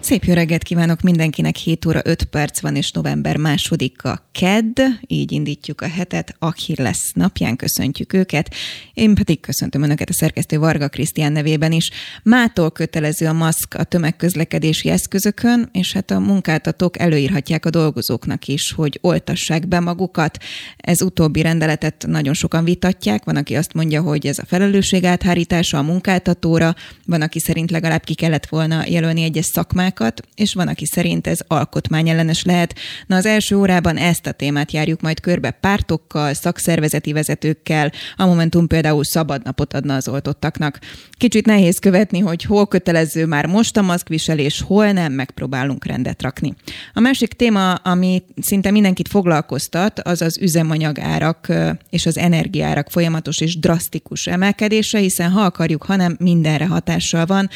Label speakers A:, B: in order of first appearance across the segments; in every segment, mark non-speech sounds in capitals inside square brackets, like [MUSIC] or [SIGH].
A: Szép jó reggelt kívánok mindenkinek, 7 óra 5 perc van, és november másodika kedd, így indítjuk a hetet, Akhir lesz napján, köszöntjük őket. Én pedig köszöntöm Önöket a szerkesztő Varga Krisztián nevében is. Mától kötelező a maszk a tömegközlekedési eszközökön, és hát a munkáltatók előírhatják a dolgozóknak is, hogy oltassák be magukat. Ez utóbbi rendeletet nagyon sokan vitatják, van, aki azt mondja, hogy ez a felelősség áthárítása a munkáltatóra, van, aki szerint legalább ki kellett volna jelölni egyes szakmák, témákat, és van, aki szerint ez alkotmányellenes lehet. Na az első órában ezt a témát járjuk majd körbe pártokkal, szakszervezeti vezetőkkel, a Momentum például szabad napot adna az oltottaknak. Kicsit nehéz követni, hogy hol kötelező már most a maszkviselés, hol nem, megpróbálunk rendet rakni. A másik téma, ami szinte mindenkit foglalkoztat, az az üzemanyagárak és az energiárak folyamatos és drasztikus emelkedése, hiszen ha akarjuk, hanem mindenre hatással van.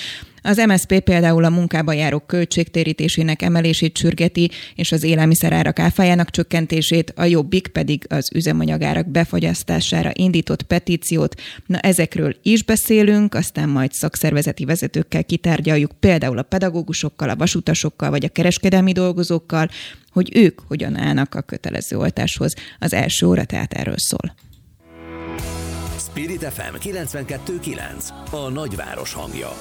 A: Az MSZP például a munkába járó költségtérítésének emelését sürgeti, és az élelmiszerárak áfájának csökkentését, a Jobbik pedig az üzemanyagárak befogyasztására indított petíciót. Na ezekről is beszélünk, aztán majd szakszervezeti vezetőkkel kitárgyaljuk, például a pedagógusokkal, a vasutasokkal vagy a kereskedelmi dolgozókkal, hogy ők hogyan állnak a kötelező oltáshoz. Az első óra tehát erről szól.
B: Spirit FM 92.9 a nagyváros hangja.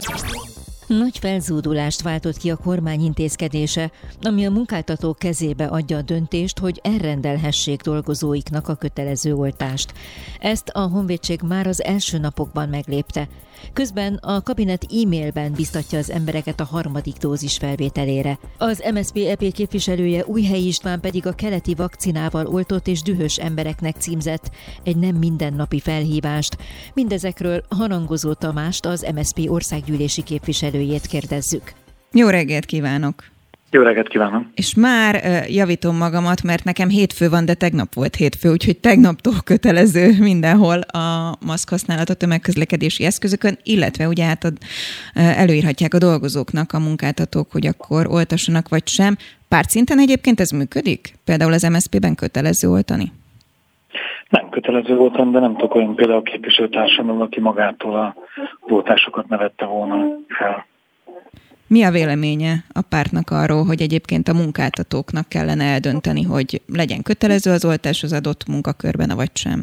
B: Thank you.
C: Nagy felzúdulást váltott ki a kormány intézkedése, ami a munkáltatók kezébe adja a döntést, hogy elrendelhessék dolgozóiknak a kötelező oltást. Ezt a honvédség már az első napokban meglépte. Közben a kabinet e-mailben biztatja az embereket a harmadik dózis felvételére. Az MSZP EP képviselője Újhelyi István pedig a keleti vakcinával oltott és dühös embereknek címzett egy nem mindennapi felhívást. Mindezekről Harangozó Tamást, az MSZP országgyűlési képviselőjét kérdezzük.
A: Jó reggelt kívánok!
D: Jó reggelt kívánok!
A: És már javítom magamat, mert nekem hétfő van, de tegnap volt hétfő, úgyhogy tegnaptól [LAUGHS] kötelező mindenhol a maszk használat a tömegközlekedési eszközökön, illetve ugye hát a, előírhatják a dolgozóknak, a munkáltatók, hogy akkor oltassanak vagy sem. Pártszinten egyébként ez működik? Például az MSZP-ben kötelező oltani?
D: Nem kötelező voltam, de nem tudok olyan például a képviselőtársammal, aki magától a oltásokat nevette volna fel.
A: Mi a véleménye a pártnak arról, hogy egyébként a munkáltatóknak kellene eldönteni, hogy legyen kötelező az oltás az adott munkakörben, vagy sem?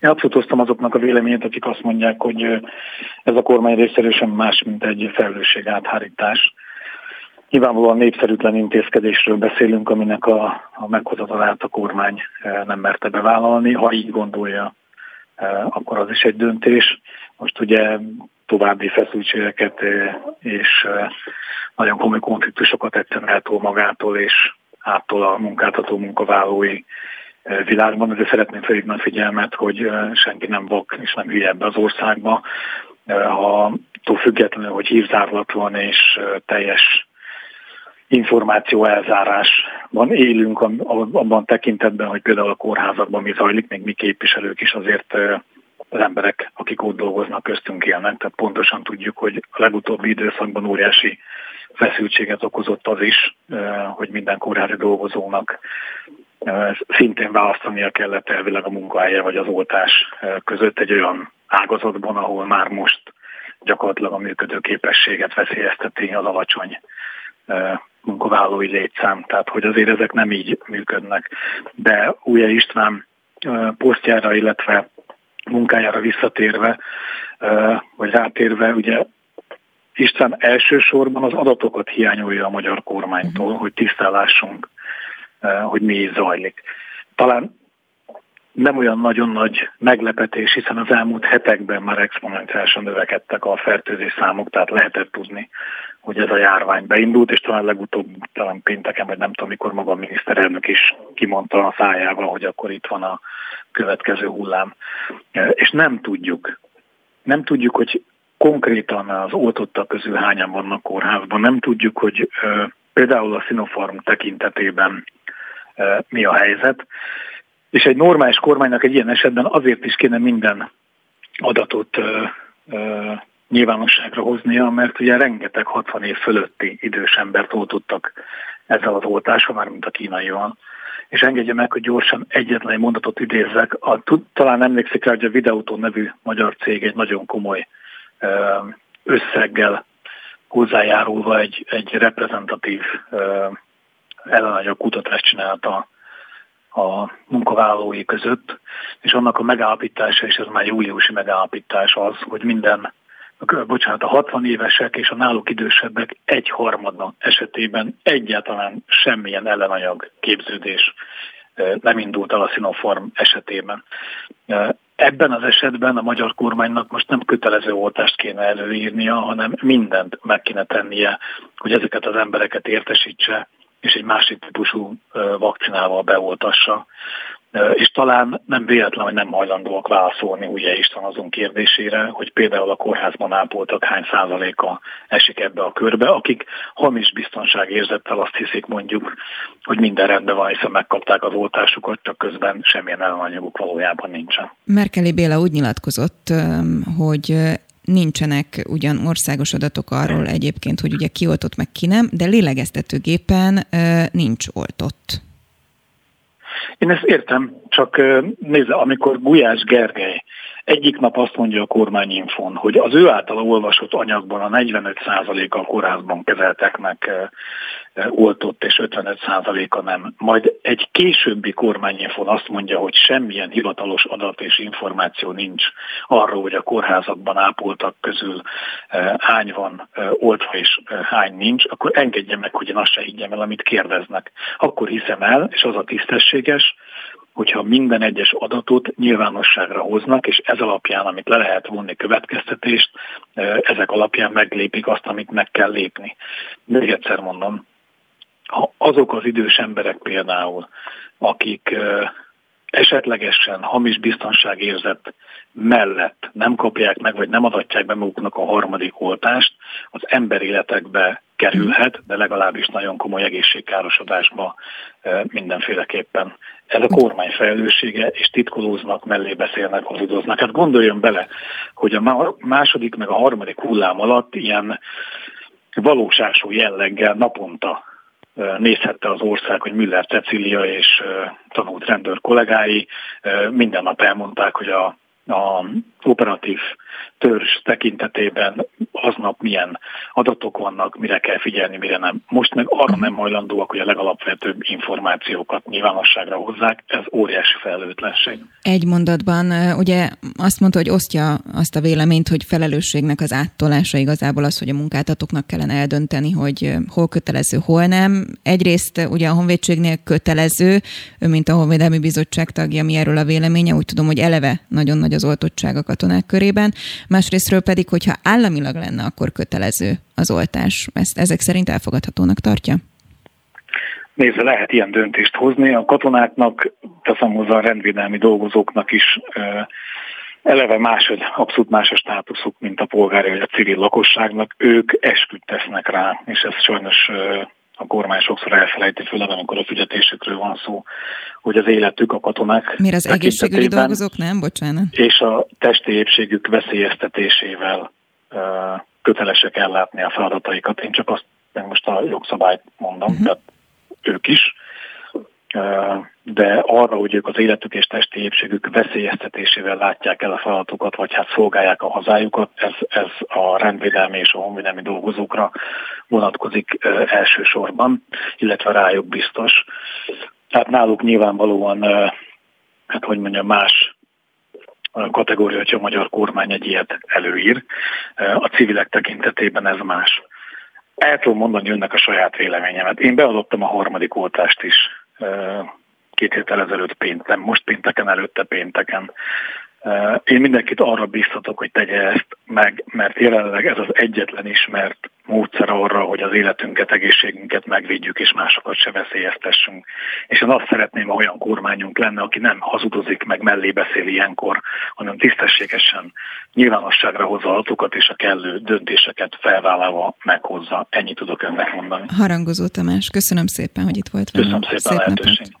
D: Én abszolút osztom azoknak a véleményét, akik azt mondják, hogy ez a kormány részéről sem más, mint egy felelősség áthárítás. Nyilvánvalóan népszerűtlen intézkedésről beszélünk, aminek a, a meghozatalát a kormány nem merte bevállalni. Ha így gondolja, akkor az is egy döntés. Most ugye további feszültségeket és nagyon komoly konfliktusokat egyszerűen eltol magától és áttól a munkáltató munkavállalói világban. Ezért szeretném felhívni a figyelmet, hogy senki nem vak és nem hülye ebbe az országba. Ha túl függetlenül, hogy hírzárlat van és teljes információ elzárásban élünk abban tekintetben, hogy például a kórházakban mi zajlik, még mi képviselők is azért az emberek, akik ott dolgoznak, köztünk élnek, tehát pontosan tudjuk, hogy a legutóbbi időszakban óriási feszültséget okozott az is, hogy minden kórházi dolgozónak szintén választania kellett elvileg a munkahelye vagy az oltás között egy olyan ágazatban, ahol már most gyakorlatilag a működő képességet veszélyezteti az alacsony munkavállalói létszám, tehát hogy azért ezek nem így működnek. De Újja István posztjára, illetve munkájára visszatérve, vagy rátérve, ugye István elsősorban az adatokat hiányolja a magyar kormánytól, mhm. hogy tisztállásunk, hogy mi is zajlik. Talán nem olyan nagyon nagy meglepetés, hiszen az elmúlt hetekben már exponenciálisan növekedtek a fertőzés számok, tehát lehetett tudni, hogy ez a járvány beindult, és talán legutóbb, talán pénteken, vagy nem tudom, mikor maga a miniszterelnök is kimondta a szájával, hogy akkor itt van a következő hullám. És nem tudjuk, nem tudjuk, hogy konkrétan az oltottak közül hányan vannak kórházban, nem tudjuk, hogy például a Sinopharm tekintetében mi a helyzet, és egy normális kormánynak egy ilyen esetben azért is kéne minden adatot nyilvánosságra hoznia, mert ugye rengeteg 60 év fölötti idős embert oltottak ezzel az oltással, már mint a kínaival. És engedje meg, hogy gyorsan egyetlen mondatot idézzek. A, talán emlékszik rá, hogy a Videótó nevű magyar cég egy nagyon komoly összeggel hozzájárulva egy, egy reprezentatív ellenanyag kutatást csinálta a munkavállalói között, és annak a megállapítása, és ez már júliusi megállapítás az, hogy minden, bocsánat, a 60 évesek és a náluk idősebbek egy harmada esetében egyáltalán semmilyen ellenanyag képződés nem indult el a Sinopharm esetében. Ebben az esetben a magyar kormánynak most nem kötelező oltást kéne előírnia, hanem mindent meg kéne tennie, hogy ezeket az embereket értesítse, és egy másik típusú vakcinával beoltassa. És talán nem véletlen, hogy nem hajlandóak válaszolni ugye Isten azon kérdésére, hogy például a kórházban ápoltak hány százaléka esik ebbe a körbe, akik hamis biztonságérzettel azt hiszik mondjuk, hogy minden rendben van, hiszen megkapták az oltásukat, csak közben semmilyen ellenanyaguk valójában nincsen.
A: Merkeli Béla úgy nyilatkozott, hogy nincsenek ugyan országos adatok arról egyébként, hogy ugye ki oltott meg ki nem, de lélegeztetőgépen nincs oltott.
D: Én ezt értem, csak nézze, amikor Gulyás Gergely egyik nap azt mondja a kormányinfon, hogy az ő által olvasott anyagban a 45%-a a kórházban kezelteknek oltott, és 55%-a nem. Majd egy későbbi kormányinfon azt mondja, hogy semmilyen hivatalos adat és információ nincs arról, hogy a kórházakban ápoltak közül hány van oltva és hány nincs, akkor engedje meg, hogy én azt se higgyem el, amit kérdeznek. Akkor hiszem el, és az a tisztességes, hogyha minden egyes adatot nyilvánosságra hoznak, és ez alapján, amit le lehet vonni következtetést, ezek alapján meglépik azt, amit meg kell lépni. Még egyszer mondom, azok az idős emberek például, akik esetlegesen hamis biztonságérzet mellett nem kapják meg, vagy nem adatják be maguknak a harmadik oltást, az emberéletekbe kerülhet, de legalábbis nagyon komoly egészségkárosodásba mindenféleképpen. Ez a kormány felelőssége, és titkolóznak, mellé beszélnek, hazudoznak. Hát gondoljon bele, hogy a második meg a harmadik hullám alatt ilyen valóságosú jelleggel naponta nézhette az ország, hogy Müller Cecília és tanult rendőr kollégái. Minden nap elmondták, hogy a a operatív törzs tekintetében aznap milyen adatok vannak, mire kell figyelni, mire nem. Most meg arra nem hajlandóak, hogy a legalapvetőbb információkat nyilvánosságra hozzák, ez óriási felelőtlenség.
A: Egy mondatban ugye azt mondta, hogy osztja azt a véleményt, hogy felelősségnek az áttolása igazából az, hogy a munkáltatóknak kellene eldönteni, hogy hol kötelező, hol nem. Egyrészt ugye a honvédségnél kötelező, mint a Honvédelmi Bizottság tagja, mi erről a véleménye, úgy tudom, hogy eleve nagyon nagy az oltottság a katonák körében, másrésztről pedig, hogyha államilag lenne, akkor kötelező az oltás. Ezt ezek szerint elfogadhatónak tartja?
D: Nézze, lehet ilyen döntést hozni. A katonáknak, teszem hozzá a rendvédelmi dolgozóknak is eleve más, abszolút más a státuszuk, mint a polgári vagy a civil lakosságnak. Ők esküdt tesznek rá, és ez sajnos a kormány sokszor elfelejti, főleg amikor a fizetésükről van szó, hogy az életük a katonák.
A: Miért az egészségügyi dolgozók nem? Bocsánat.
D: És a testi épségük veszélyeztetésével kötelesek ellátni a feladataikat. Én csak azt, most a jogszabályt mondom, uh-huh. tehát ők is de arra, hogy ők az életük és testi épségük veszélyeztetésével látják el a feladatokat, vagy hát szolgálják a hazájukat, ez, ez a rendvédelmi és a honvédelmi dolgozókra vonatkozik elsősorban, illetve rájuk biztos. Tehát náluk nyilvánvalóan, hát hogy mondjam, más kategória, hogyha a magyar kormány egy ilyet előír. A civilek tekintetében ez más. El tudom mondani önnek a saját véleményemet. Én beadottam a harmadik oltást is két héttel ezelőtt pénteken, most pénteken, előtte pénteken. Én mindenkit arra biztatok, hogy tegye ezt meg, mert jelenleg ez az egyetlen ismert módszer arra, hogy az életünket, egészségünket megvédjük, és másokat se veszélyeztessünk. És én azt szeretném, ha olyan kormányunk lenne, aki nem hazudozik meg mellé beszél ilyenkor, hanem tisztességesen nyilvánosságra hozza adatokat és a kellő döntéseket felvállalva meghozza. Ennyit tudok önnek mondani.
A: Harangozó Tamás, köszönöm szépen, hogy itt volt
D: velünk. Köszönöm szépen Szép a lehetőséget.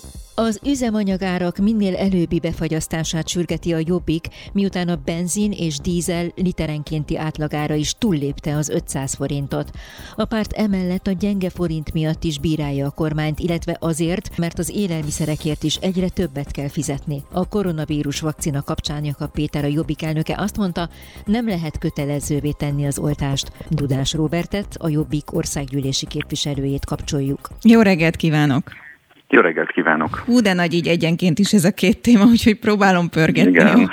C: Az üzemanyagárak minél előbbi befagyasztását sürgeti a Jobbik, miután a benzin és dízel literenkénti átlagára is túllépte az 500 forintot. A párt emellett a gyenge forint miatt is bírálja a kormányt, illetve azért, mert az élelmiszerekért is egyre többet kell fizetni. A koronavírus vakcina kapcsán Jakab Péter a Jobbik elnöke azt mondta, nem lehet kötelezővé tenni az oltást. Dudás Robertet, a Jobbik országgyűlési képviselőjét kapcsoljuk.
A: Jó reggelt kívánok!
E: Jó reggelt kívánok!
A: Hú, de nagy így egyenként is ez a két téma, úgyhogy próbálom pörgetni. Igen.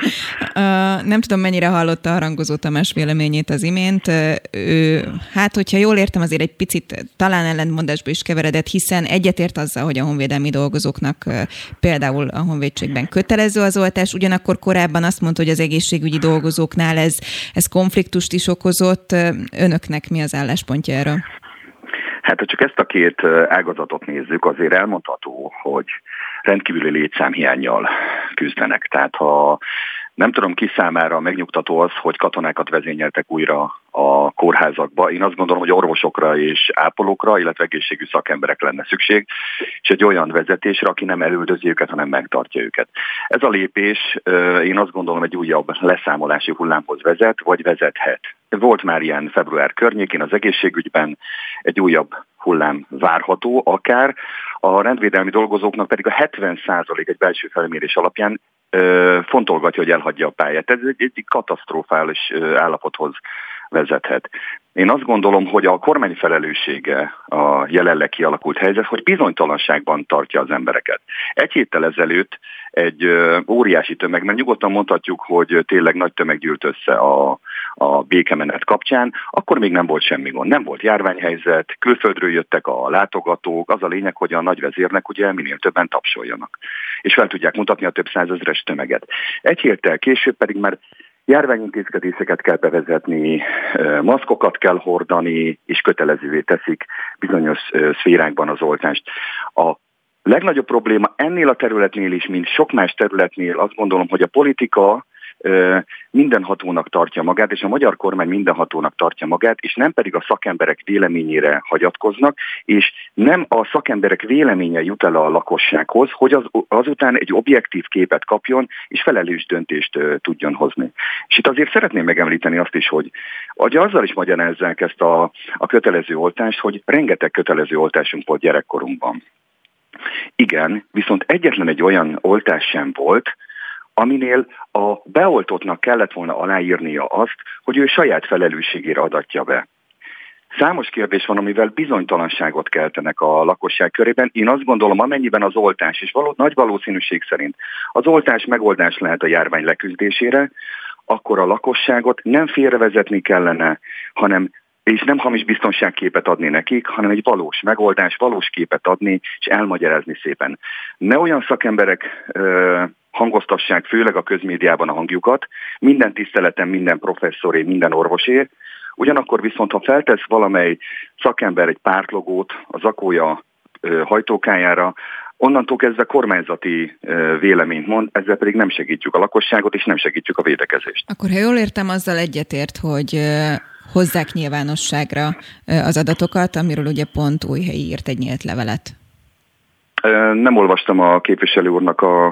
A: [LAUGHS] Nem tudom, mennyire hallotta a Rangozó Tamás véleményét az imént. Ő, hát, hogyha jól értem, azért egy picit talán ellentmondásba is keveredett, hiszen egyetért azzal, hogy a honvédelmi dolgozóknak például a honvédségben kötelező az oltás, ugyanakkor korábban azt mondta, hogy az egészségügyi dolgozóknál ez, ez konfliktust is okozott. Önöknek mi az álláspontja erről?
E: Hát, ha csak ezt a két ágazatot nézzük, azért elmondható, hogy rendkívüli létszámhiányjal küzdenek. Tehát ha nem tudom ki számára megnyugtató az, hogy katonákat vezényeltek újra a kórházakba. Én azt gondolom, hogy orvosokra és ápolókra, illetve egészségű szakemberek lenne szükség, és egy olyan vezetésre, aki nem elüldözi őket, hanem megtartja őket. Ez a lépés én azt gondolom egy újabb leszámolási hullámhoz vezet, vagy vezethet. Volt már ilyen február környékén az egészségügyben egy újabb hullám várható, akár a rendvédelmi dolgozóknak pedig a 70% egy belső felmérés alapján fontolgatja, hogy elhagyja a pályát. Ez egy, egy katasztrofális állapothoz vezethet. Én azt gondolom, hogy a kormány felelőssége a jelenleg kialakult helyzet, hogy bizonytalanságban tartja az embereket. Egy héttel ezelőtt egy óriási tömeg, mert nyugodtan mondhatjuk, hogy tényleg nagy tömeg gyűlt össze a, a békemenet kapcsán, akkor még nem volt semmi gond. Nem volt járványhelyzet, külföldről jöttek a látogatók, az a lényeg, hogy a nagyvezérnek ugye minél többen tapsoljanak, és fel tudják mutatni a több százezres tömeget. Egy héttel később pedig már járványintézkedéseket kell bevezetni, maszkokat kell hordani, és kötelezővé teszik bizonyos szférákban az oltást. A legnagyobb probléma ennél a területnél is, mint sok más területnél azt gondolom, hogy a politika mindenhatónak tartja magát, és a magyar kormány mindenhatónak tartja magát, és nem pedig a szakemberek véleményére hagyatkoznak, és nem a szakemberek véleménye jut el a lakossághoz, hogy az, azután egy objektív képet kapjon, és felelős döntést tudjon hozni. És itt azért szeretném megemlíteni azt is, hogy, hogy azzal is magyarázzák ezt a, a kötelező oltást, hogy rengeteg kötelező oltásunk volt gyerekkorunkban. Igen, viszont egyetlen egy olyan oltás sem volt, aminél a beoltottnak kellett volna aláírnia azt, hogy ő saját felelősségére adatja be. Számos kérdés van, amivel bizonytalanságot keltenek a lakosság körében. Én azt gondolom, amennyiben az oltás, és való, nagy valószínűség szerint az oltás megoldás lehet a járvány leküzdésére, akkor a lakosságot nem félrevezetni kellene, hanem és nem hamis biztonságképet adni nekik, hanem egy valós megoldás, valós képet adni, és elmagyarázni szépen. Ne olyan szakemberek ö, hangoztassák főleg a közmédiában a hangjukat, minden tiszteletem, minden professzoré, minden orvosé, ugyanakkor viszont, ha feltesz valamely szakember egy pártlogót az akója hajtókájára, onnantól kezdve kormányzati véleményt mond, ezzel pedig nem segítjük a lakosságot, és nem segítjük a védekezést.
A: Akkor ha jól értem, azzal egyetért, hogy hozzák nyilvánosságra az adatokat, amiről ugye pont helyi írt egy nyílt levelet.
E: Nem olvastam a képviselő úrnak a,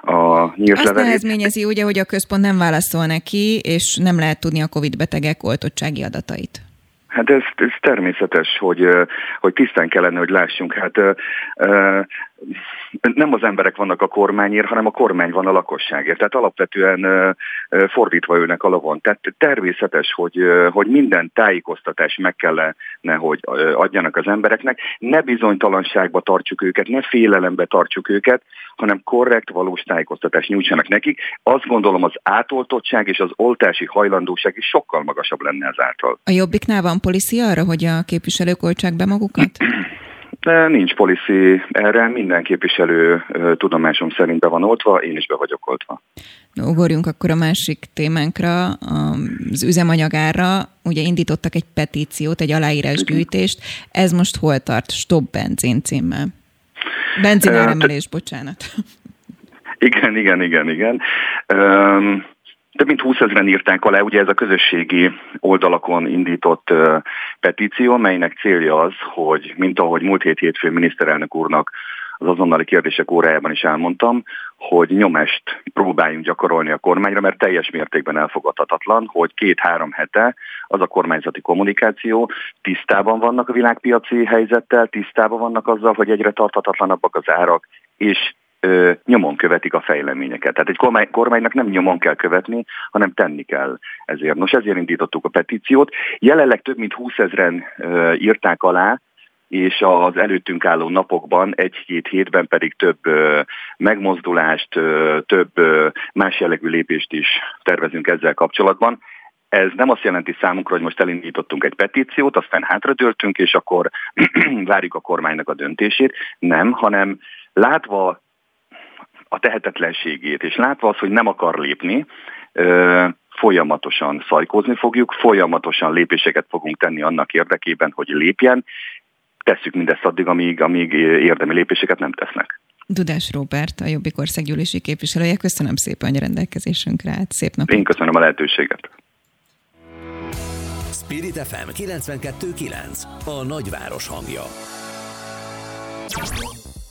E: a nyílt
A: Azt
E: levelét.
A: nehezményezi ugye, hogy a központ nem válaszol neki, és nem lehet tudni a COVID betegek oltottsági adatait.
E: Hát ez, ez természetes, hogy, hogy tisztán kellene, hogy lássunk. Hát nem az emberek vannak a kormányért, hanem a kormány van a lakosságért. Tehát alapvetően fordítva ülnek a lovon. Tehát természetes, hogy, hogy minden tájékoztatás meg kellene, hogy adjanak az embereknek. Ne bizonytalanságba tartsuk őket, ne félelembe tartsuk őket, hanem korrekt, valós tájékoztatást nyújtsanak nekik. Azt gondolom az átoltottság és az oltási hajlandóság is sokkal magasabb lenne ezáltal.
A: A Jobbiknál van policia arra, hogy a képviselők oltsák be magukat? [CLEARS THROAT]
E: De nincs policy erre, minden képviselő tudomásom szerint be van oltva, én is be vagyok oltva.
A: Ugorjunk akkor a másik témánkra, az üzemanyagára. Ugye indítottak egy petíciót, egy aláírásgyűjtést. Ez most hol tart? Stop benzin címmel. Benzináremelés, bocsánat.
E: Igen, igen, igen, igen. Um, több mint 20 ezeren írták alá, ugye ez a közösségi oldalakon indított petíció, melynek célja az, hogy mint ahogy múlt hét hétfő miniszterelnök úrnak az azonnali kérdések órájában is elmondtam, hogy nyomást próbáljunk gyakorolni a kormányra, mert teljes mértékben elfogadhatatlan, hogy két-három hete az a kormányzati kommunikáció tisztában vannak a világpiaci helyzettel, tisztában vannak azzal, hogy egyre tarthatatlanabbak az árak, és ö, nyomon követik a fejleményeket. Tehát egy kormány, kormánynak nem nyomon kell követni, hanem tenni kell ezért. Nos, ezért indítottuk a petíciót. Jelenleg több mint 20 ezeren ö, írták alá, és az előttünk álló napokban, egy-két hétben pedig több ö, megmozdulást, ö, több ö, más jellegű lépést is tervezünk ezzel kapcsolatban. Ez nem azt jelenti számunkra, hogy most elindítottunk egy petíciót, aztán hátradőltünk, és akkor [CLEARS THROAT] várjuk a kormánynak a döntését. Nem, hanem látva a tehetetlenségét, és látva azt, hogy nem akar lépni, folyamatosan szajkózni fogjuk, folyamatosan lépéseket fogunk tenni annak érdekében, hogy lépjen. Tesszük mindezt addig, amíg, amíg érdemi lépéseket nem tesznek.
A: Dudás Robert, a Jobbik országgyűlési képviselője. Köszönöm szépen, hogy rendelkezésünkre állt. Szép napot!
E: Én köszönöm a lehetőséget!
B: Spirit FM 92.9 A nagyváros hangja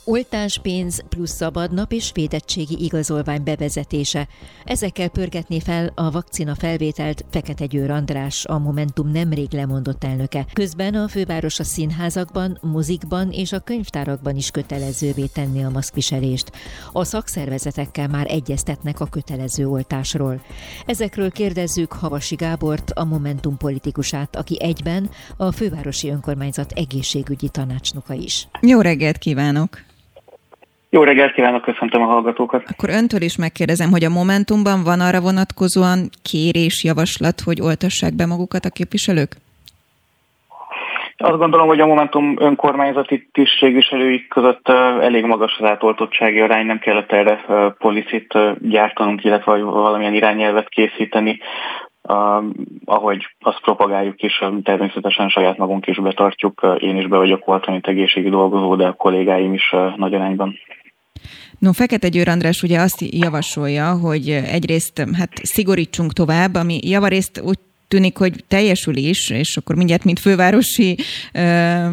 C: oltáspénz plusz szabadnap és védettségi igazolvány bevezetése. Ezekkel pörgetné fel a vakcina felvételt Fekete Győr András, a Momentum nemrég lemondott elnöke. Közben a főváros a színházakban, mozikban és a könyvtárakban is kötelezővé tenni a maszkviselést. A szakszervezetekkel már egyeztetnek a kötelező oltásról. Ezekről kérdezzük Havasi Gábort, a Momentum politikusát, aki egyben a fővárosi önkormányzat egészségügyi tanácsnoka is.
A: Jó reggelt kívánok!
F: Jó reggelt kívánok, köszöntöm a hallgatókat.
A: Akkor öntől is megkérdezem, hogy a Momentumban van arra vonatkozóan kérés, javaslat, hogy oltassák be magukat a képviselők?
F: Azt gondolom, hogy a Momentum önkormányzati tisztségviselői között elég magas az átoltottsági arány, nem kellett erre policit gyártanunk, illetve valamilyen irányelvet készíteni. Uh, ahogy azt propagáljuk is, természetesen saját magunk is betartjuk. Én is be vagyok oltani, mint egészségi dolgozó, de a kollégáim is uh, nagy arányban.
A: No, Fekete Győr András ugye azt javasolja, hogy egyrészt hát szigorítsunk tovább, ami javarészt úgy tűnik, hogy teljesül is, és akkor mindjárt, mint fővárosi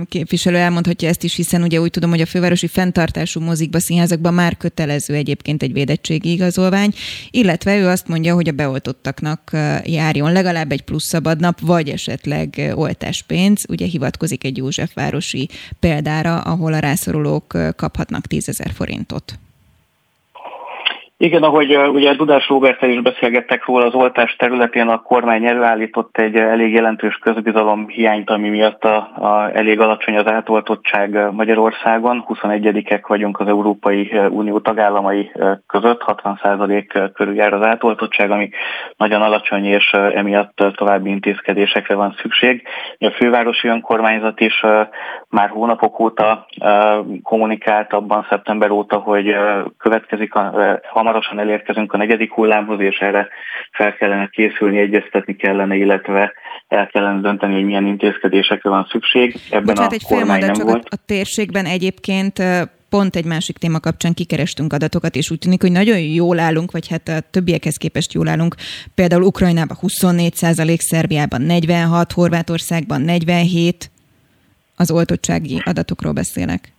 A: képviselő elmondhatja ezt is, hiszen ugye úgy tudom, hogy a fővárosi fenntartású mozikba, színházakban már kötelező egyébként egy védettségi igazolvány, illetve ő azt mondja, hogy a beoltottaknak járjon legalább egy plusz szabadnap, vagy esetleg oltáspénz. Ugye hivatkozik egy Józsefvárosi példára, ahol a rászorulók kaphatnak 10 ezer forintot.
F: Igen, ahogy ugye Dudás Róbertel is beszélgettek róla, az oltás területén a kormány előállított egy elég jelentős közbizalom hiányt, ami miatt a, a elég alacsony az átoltottság Magyarországon. 21-ek vagyunk az Európai Unió tagállamai között, 60% körül jár az átoltottság, ami nagyon alacsony, és emiatt további intézkedésekre van szükség. A fővárosi önkormányzat is már hónapok óta kommunikált abban szeptember óta, hogy következik a hamarosan elérkezünk a negyedik hullámhoz, és erre fel kellene készülni, egyeztetni kellene, illetve el kellene dönteni, hogy milyen intézkedésekre van szükség.
A: Ebben Bocsánat, a egy kormány nem csak volt. A, térségben egyébként pont egy másik téma kapcsán kikerestünk adatokat, és úgy tűnik, hogy nagyon jól állunk, vagy hát a többiekhez képest jól állunk. Például Ukrajnában 24% Szerbiában 46, Horvátországban 47, az oltottsági adatokról beszélek.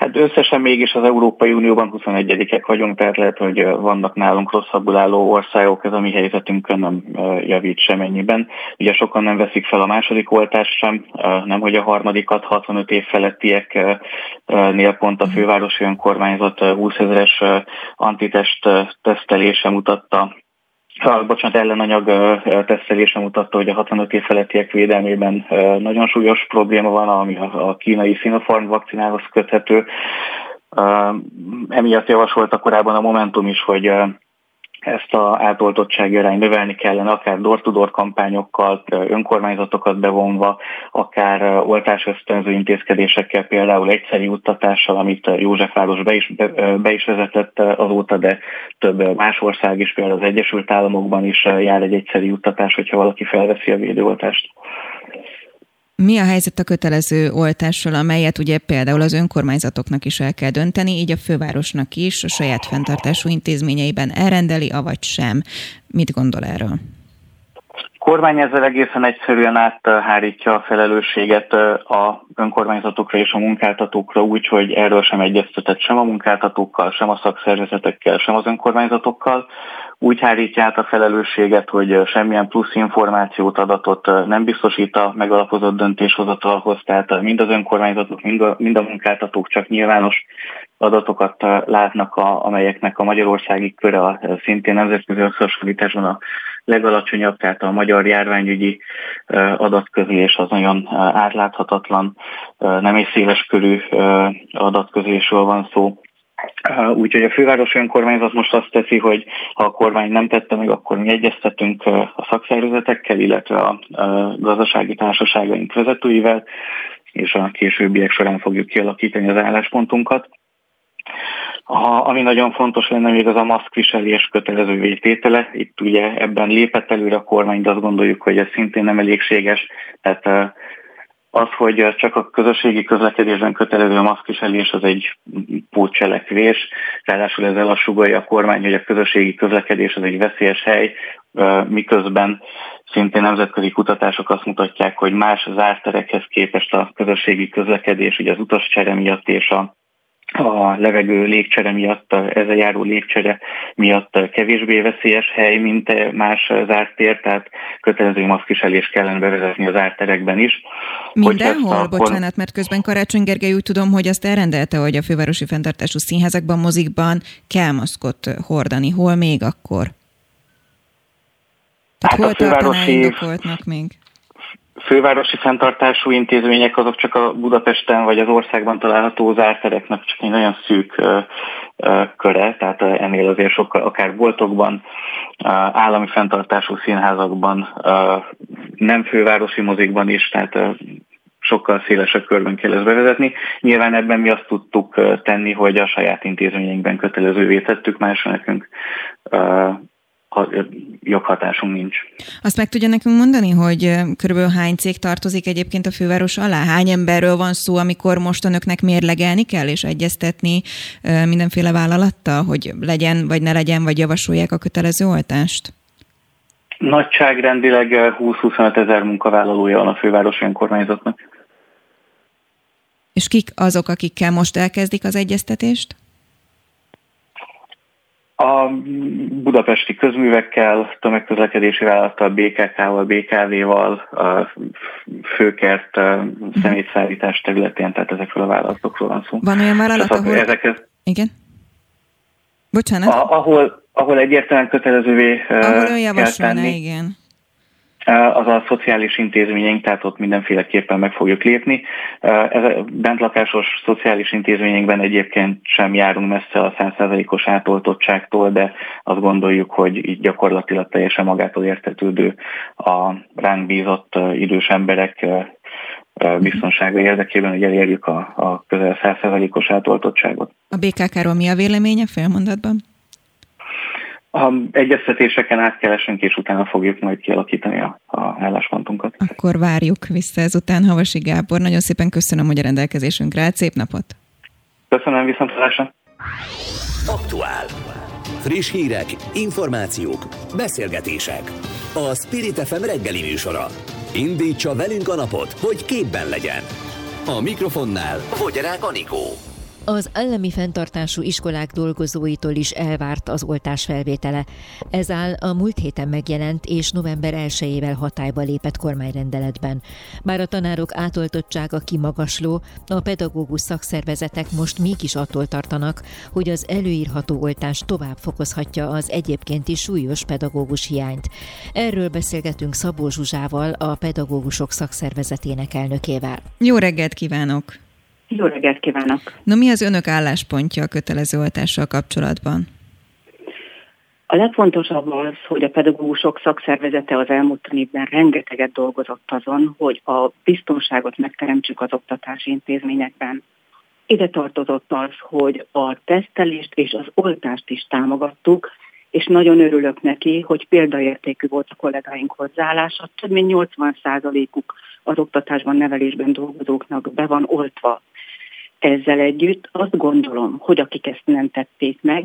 F: Hát összesen mégis az Európai Unióban 21-ek vagyunk, tehát lehet, hogy vannak nálunk rosszabbul álló országok, ez a mi helyzetünkön nem javít semennyiben. Ugye sokan nem veszik fel a második oltást sem, nem hogy a harmadikat 65 év felettieknél pont a fővárosi önkormányzat 20 ezeres antitest tesztelése mutatta a, bocsánat, ellenanyag tesztelése mutatta, hogy a 65 év felettiek védelmében nagyon súlyos probléma van, ami a kínai Sinopharm vakcinához köthető. Emiatt javasolta korábban a Momentum is, hogy ezt a átoltottsági arány növelni kellene, akár door-to-door kampányokkal, önkormányzatokat bevonva, akár oltás ösztönző intézkedésekkel, például egyszeri juttatással, amit Józsefváros be is, be, be is vezetett azóta, de több más ország is, például az Egyesült Államokban is jár egy egyszeri juttatás, hogyha valaki felveszi a védőoltást.
A: Mi a helyzet a kötelező oltással, amelyet ugye például az önkormányzatoknak is el kell dönteni, így a fővárosnak is a saját fenntartású intézményeiben elrendeli, avagy sem? Mit gondol erről?
F: kormány ezzel egészen egyszerűen áthárítja a felelősséget a önkormányzatokra és a munkáltatókra úgy, hogy erről sem egyeztetett sem a munkáltatókkal, sem a szakszervezetekkel, sem az önkormányzatokkal. Úgy hárítja át a felelősséget, hogy semmilyen plusz információt, adatot nem biztosít a megalapozott döntéshozatalhoz, tehát mind az önkormányzatok, mind a, mind a munkáltatók csak nyilvános adatokat látnak, a, amelyeknek a magyarországi köre a szintén nemzetközi összehasonlításban a legalacsonyabb, tehát a magyar járványügyi adatközlés az nagyon átláthatatlan, nem is széles körű adatközlésről van szó. Úgyhogy a fővárosi önkormányzat most azt teszi, hogy ha a kormány nem tette meg, akkor mi egyeztetünk a szakszervezetekkel, illetve a gazdasági társaságaink vezetőivel, és a későbbiek során fogjuk kialakítani az álláspontunkat. A, ami nagyon fontos lenne még az a maszkviselés kötelező vététele. Itt ugye ebben lépett előre a kormány, de azt gondoljuk, hogy ez szintén nem elégséges. Tehát az, hogy csak a közösségi közlekedésben kötelező a maszkviselés, az egy pótcselekvés. Ráadásul ezzel azt sugalja a kormány, hogy a közösségi közlekedés az egy veszélyes hely, miközben szintén nemzetközi kutatások azt mutatják, hogy más zárterekhez képest a közösségi közlekedés, ugye az utascsere miatt és a a levegő légcsere miatt, a járó légcsere miatt kevésbé veszélyes hely, mint más zárt tér, tehát kötelező maszkviselés kellene bevezetni az árterekben is.
A: Mindenhol? A... Bocsánat, mert közben Karácsony Gergely úgy tudom, hogy azt elrendelte, hogy a fővárosi fenntartású színházakban, mozikban kell maszkot hordani. Hol még akkor? Tehát hát hol a fővárosi... még?
F: Fővárosi fenntartású intézmények azok csak a Budapesten vagy az országban található zártereknek csak egy nagyon szűk köre, tehát ennél azért sokkal, akár boltokban, állami fenntartású színházakban, nem fővárosi mozikban is, tehát sokkal szélesebb körben kell ezt bevezetni. Nyilván ebben mi azt tudtuk tenni, hogy a saját intézményeinkben kötelezővé tettük, más nekünk joghatásunk nincs.
A: Azt meg tudja nekünk mondani, hogy körülbelül hány cég tartozik egyébként a főváros alá? Hány emberről van szó, amikor most önöknek mérlegelni kell és egyeztetni mindenféle vállalattal, hogy legyen vagy ne legyen, vagy javasolják a kötelező oltást?
F: Nagyságrendileg 20-25 ezer munkavállalója van a fővárosi önkormányzatnak.
A: És kik azok, akikkel most elkezdik az egyeztetést?
F: A budapesti közművekkel, tömegközlekedési vállalattal, BKK-val, BKV-val, a főkert szemétszállítás területén, tehát ezekről a vállalatokról van szó.
A: Van olyan vállalat, ahol... Ezeket... Igen? Bocsánat?
F: A, ahol, ahol egyértelműen kötelezővé
A: ahol kell tenni. igen
F: az a szociális intézményeink, tehát ott mindenféleképpen meg fogjuk lépni. Bentlakásos szociális intézményekben egyébként sem járunk messze a 100%-os átoltottságtól, de azt gondoljuk, hogy így gyakorlatilag teljesen magától értetődő a ránk bízott idős emberek biztonsága érdekében, hogy elérjük a, a közel 100%-os átoltottságot.
A: A BKK-ról mi a véleménye félmondatban?
F: A egyeztetéseken át kell esünk, és utána fogjuk majd kialakítani a, a álláspontunkat.
A: Akkor várjuk vissza ezután Havasi Gábor. Nagyon szépen köszönöm, hogy a rendelkezésünkre állt. Szép napot!
F: Köszönöm, viszontlátásra!
B: Aktuál. Friss hírek, információk, beszélgetések. A Spirit FM reggeli műsora. Indítsa velünk a napot, hogy képben legyen. A mikrofonnál Fogyarák Anikó.
C: Az állami fenntartású iskolák dolgozóitól is elvárt az oltás felvétele. Ez áll a múlt héten megjelent és november 1-ével hatályba lépett kormányrendeletben. Bár a tanárok átoltottsága kimagasló, a pedagógus szakszervezetek most mégis attól tartanak, hogy az előírható oltás tovább fokozhatja az egyébként is súlyos pedagógus hiányt. Erről beszélgetünk Szabó Zsuzsával, a pedagógusok szakszervezetének elnökével.
A: Jó reggelt kívánok!
G: Jó reggelt kívánok!
A: No, mi az önök álláspontja a kötelező oltással kapcsolatban?
G: A legfontosabb az, hogy a pedagógusok szakszervezete az elmúlt évben rengeteget dolgozott azon, hogy a biztonságot megteremtsük az oktatási intézményekben. Ide tartozott az, hogy a tesztelést és az oltást is támogattuk, és nagyon örülök neki, hogy példaértékű volt a kollégáink hozzáállása. Több mint 80%-uk az oktatásban, nevelésben dolgozóknak be van oltva. Ezzel együtt azt gondolom, hogy akik ezt nem tették meg,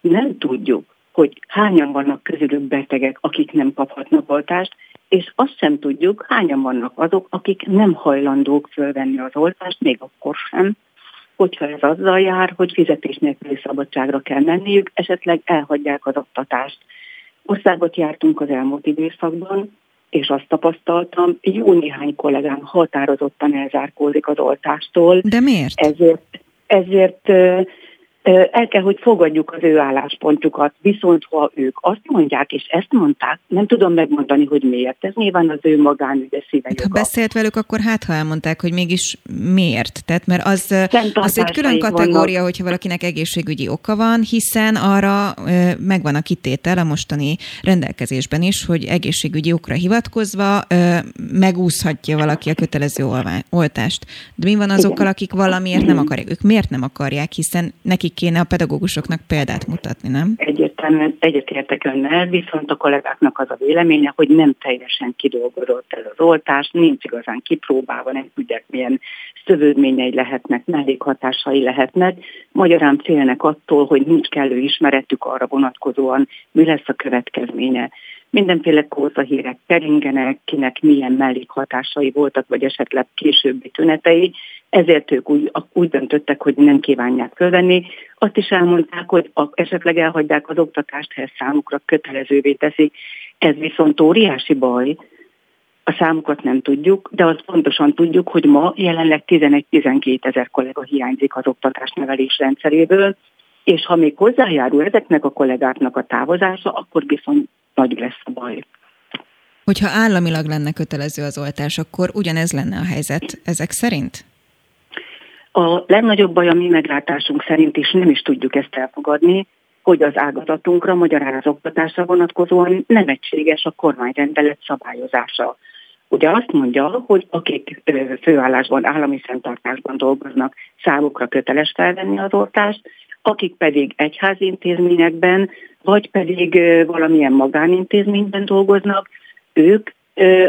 G: nem tudjuk, hogy hányan vannak közülük betegek, akik nem kaphatnak oltást, és azt sem tudjuk, hányan vannak azok, akik nem hajlandók fölvenni az oltást, még akkor sem, hogyha ez azzal jár, hogy fizetés nélküli szabadságra kell menniük, esetleg elhagyják az oktatást. Országot jártunk az elmúlt időszakban, és azt tapasztaltam, jó néhány kollégám határozottan elzárkózik az oltástól.
A: De miért?
G: Ezért, ezért el kell, hogy fogadjuk az ő álláspontjukat, viszont ha ők azt mondják, és ezt mondták, nem tudom megmondani, hogy miért. Ez nyilván az ő magánügye szíve
A: hát, Ha beszélt velük, akkor hát ha elmondták, hogy mégis miért. Tehát mert az, az egy külön kategória, vannak. hogyha valakinek egészségügyi oka van, hiszen arra megvan a kitétel a mostani rendelkezésben is, hogy egészségügyi okra hivatkozva megúszhatja valaki a kötelező oltást. De mi van azokkal, akik valamiért nem akarják? Ők miért nem akarják, hiszen nekik kéne a pedagógusoknak példát mutatni, nem?
G: Egyértelműen egyetértek önnel, viszont a kollégáknak az a véleménye, hogy nem teljesen kidolgozott ez az oltás, nincs igazán kipróbálva, nem tudják milyen szövődményei lehetnek, mellékhatásai lehetnek. Magyarán félnek attól, hogy nincs kellő ismeretük arra vonatkozóan, mi lesz a következménye mindenféle kózahírek keringenek, kinek milyen mellékhatásai voltak, vagy esetleg későbbi tünetei, ezért ők úgy, úgy döntöttek, hogy nem kívánják fölvenni. Azt is elmondták, hogy esetleg elhagyják az oktatást, ha számukra kötelezővé teszik. Ez viszont óriási baj, a számukat nem tudjuk, de azt pontosan tudjuk, hogy ma jelenleg 11-12 ezer kollega hiányzik az oktatás nevelés rendszeréből, és ha még hozzájárul ezeknek a kollégáknak a távozása, akkor viszont nagy lesz a baj.
A: Hogyha államilag lenne kötelező az oltás, akkor ugyanez lenne a helyzet ezek szerint?
G: A legnagyobb baj a mi meglátásunk szerint is nem is tudjuk ezt elfogadni, hogy az ágazatunkra, magyarán az oktatásra vonatkozóan nem egységes a kormányrendelet szabályozása. Ugye azt mondja, hogy akik főállásban, állami fenntartásban dolgoznak, számukra köteles felvenni az oltást, akik pedig egyházi intézményekben, vagy pedig valamilyen magánintézményben dolgoznak, ők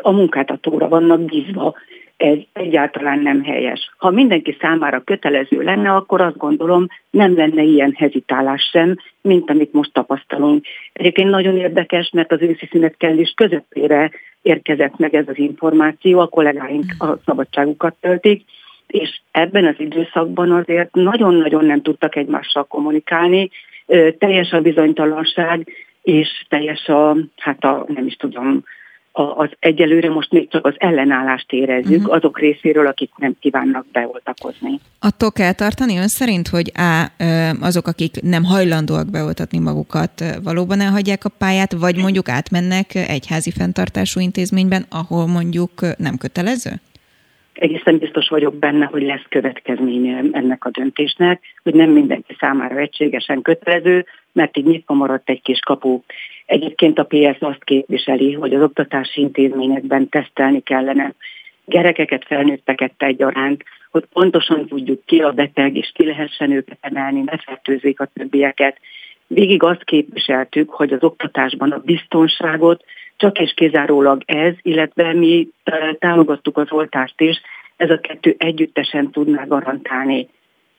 G: a munkáltatóra vannak bízva. Ez egyáltalán nem helyes. Ha mindenki számára kötelező lenne, akkor azt gondolom nem lenne ilyen hezitálás sem, mint amit most tapasztalunk. Egyébként nagyon érdekes, mert az őszi szünet is közepére érkezett meg ez az információ, a kollégáink a szabadságukat töltik, és ebben az időszakban azért nagyon-nagyon nem tudtak egymással kommunikálni, teljes a bizonytalanság, és teljes a, hát a, nem is tudom, az egyelőre most még csak az ellenállást érezzük uh-huh. azok részéről, akik nem kívánnak beoltakozni.
A: Attól kell tartani ön szerint, hogy A, azok, akik nem hajlandóak beoltatni magukat, valóban elhagyják a pályát, vagy mondjuk átmennek egyházi fenntartású intézményben, ahol mondjuk nem kötelező?
G: egészen biztos vagyok benne, hogy lesz következménye ennek a döntésnek, hogy nem mindenki számára egységesen kötelező, mert így nyitva maradt egy kis kapu. Egyébként a PS azt képviseli, hogy az oktatási intézményekben tesztelni kellene gyerekeket, felnőtteket egyaránt, hogy pontosan tudjuk ki a beteg, és ki lehessen őket emelni, ne fertőzik a többieket. Végig azt képviseltük, hogy az oktatásban a biztonságot csak és kizárólag ez, illetve mi támogattuk az oltást is, ez a kettő együttesen tudná garantálni.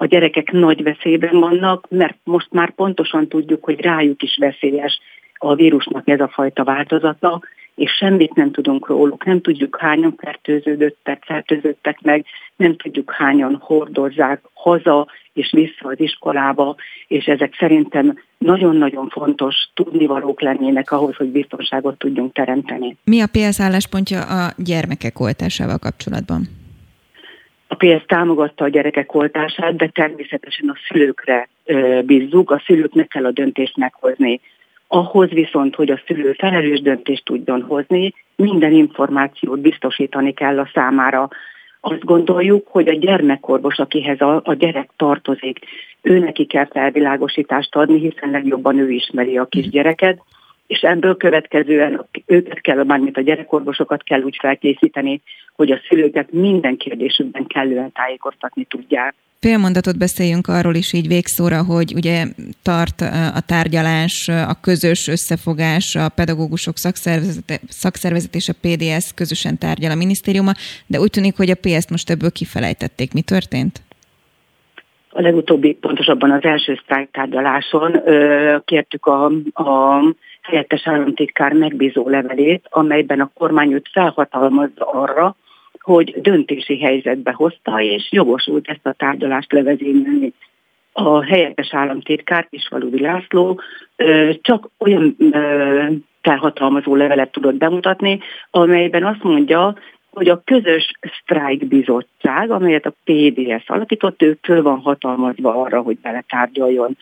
G: A gyerekek nagy veszélyben vannak, mert most már pontosan tudjuk, hogy rájuk is veszélyes a vírusnak ez a fajta változata, és semmit nem tudunk róluk. Nem tudjuk hányan fertőződöttek, fertőzöttek meg, nem tudjuk hányan hordozzák haza és vissza az iskolába, és ezek szerintem nagyon-nagyon fontos tudnivalók lennének ahhoz, hogy biztonságot tudjunk teremteni.
A: Mi a PS álláspontja a gyermekek oltásával kapcsolatban?
G: A PS támogatta a gyerekek oltását, de természetesen a szülőkre bízzuk, a szülőknek kell a döntést meghozni. Ahhoz viszont, hogy a szülő felelős döntést tudjon hozni, minden információt biztosítani kell a számára. Azt gondoljuk, hogy a gyermekorvos, akihez a, a gyerek tartozik, ő neki kell felvilágosítást adni, hiszen legjobban ő ismeri a kisgyereket, és ebből következően őket kell, mármint a gyerekorvosokat kell úgy felkészíteni, hogy a szülőket minden kérdésükben kellően tájékoztatni tudják.
A: Fél mondatot beszéljünk arról is így végszóra, hogy ugye tart a tárgyalás, a közös összefogás, a pedagógusok szakszervezet, szakszervezet és a PDS közösen tárgyal a minisztériuma, de úgy tűnik, hogy a PS-t most ebből kifelejtették. Mi történt?
G: A legutóbbi, pontosabban az első sztrájk tárgyaláson kértük a, a helyettes államtitkár megbízó levelét, amelyben a kormány őt felhatalmazza arra, hogy döntési helyzetbe hozta, és jogosult ezt a tárgyalást levezényelni. A helyettes államtitkár, Kisvaludi László, csak olyan felhatalmazó levelet tudott bemutatni, amelyben azt mondja, hogy a közös sztrájk bizottság, amelyet a PDS alakított, ő föl van hatalmazva arra, hogy beletárgyaljon.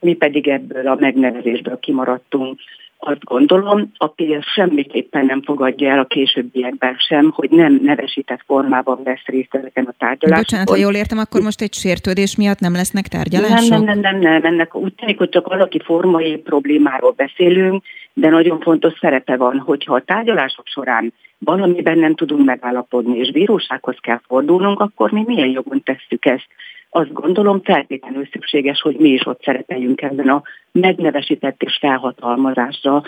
G: Mi pedig ebből a megnevezésből kimaradtunk azt gondolom, a PS semmiképpen nem fogadja el a későbbiekben sem, hogy nem nevesített formában vesz részt ezeken a tárgyalásokon.
A: Bocsánat, ha jól értem, akkor most egy sértődés miatt nem lesznek tárgyalások?
G: Nem, nem, nem, nem, nem. ennek úgy tűnik, hogy csak valaki formai problémáról beszélünk, de nagyon fontos szerepe van, hogyha a tárgyalások során valamiben nem tudunk megállapodni, és bírósághoz kell fordulnunk, akkor mi milyen jogon tesszük ezt? Azt gondolom feltétlenül szükséges, hogy mi is ott szerepeljünk ebben a megnevesített és felhatalmazásra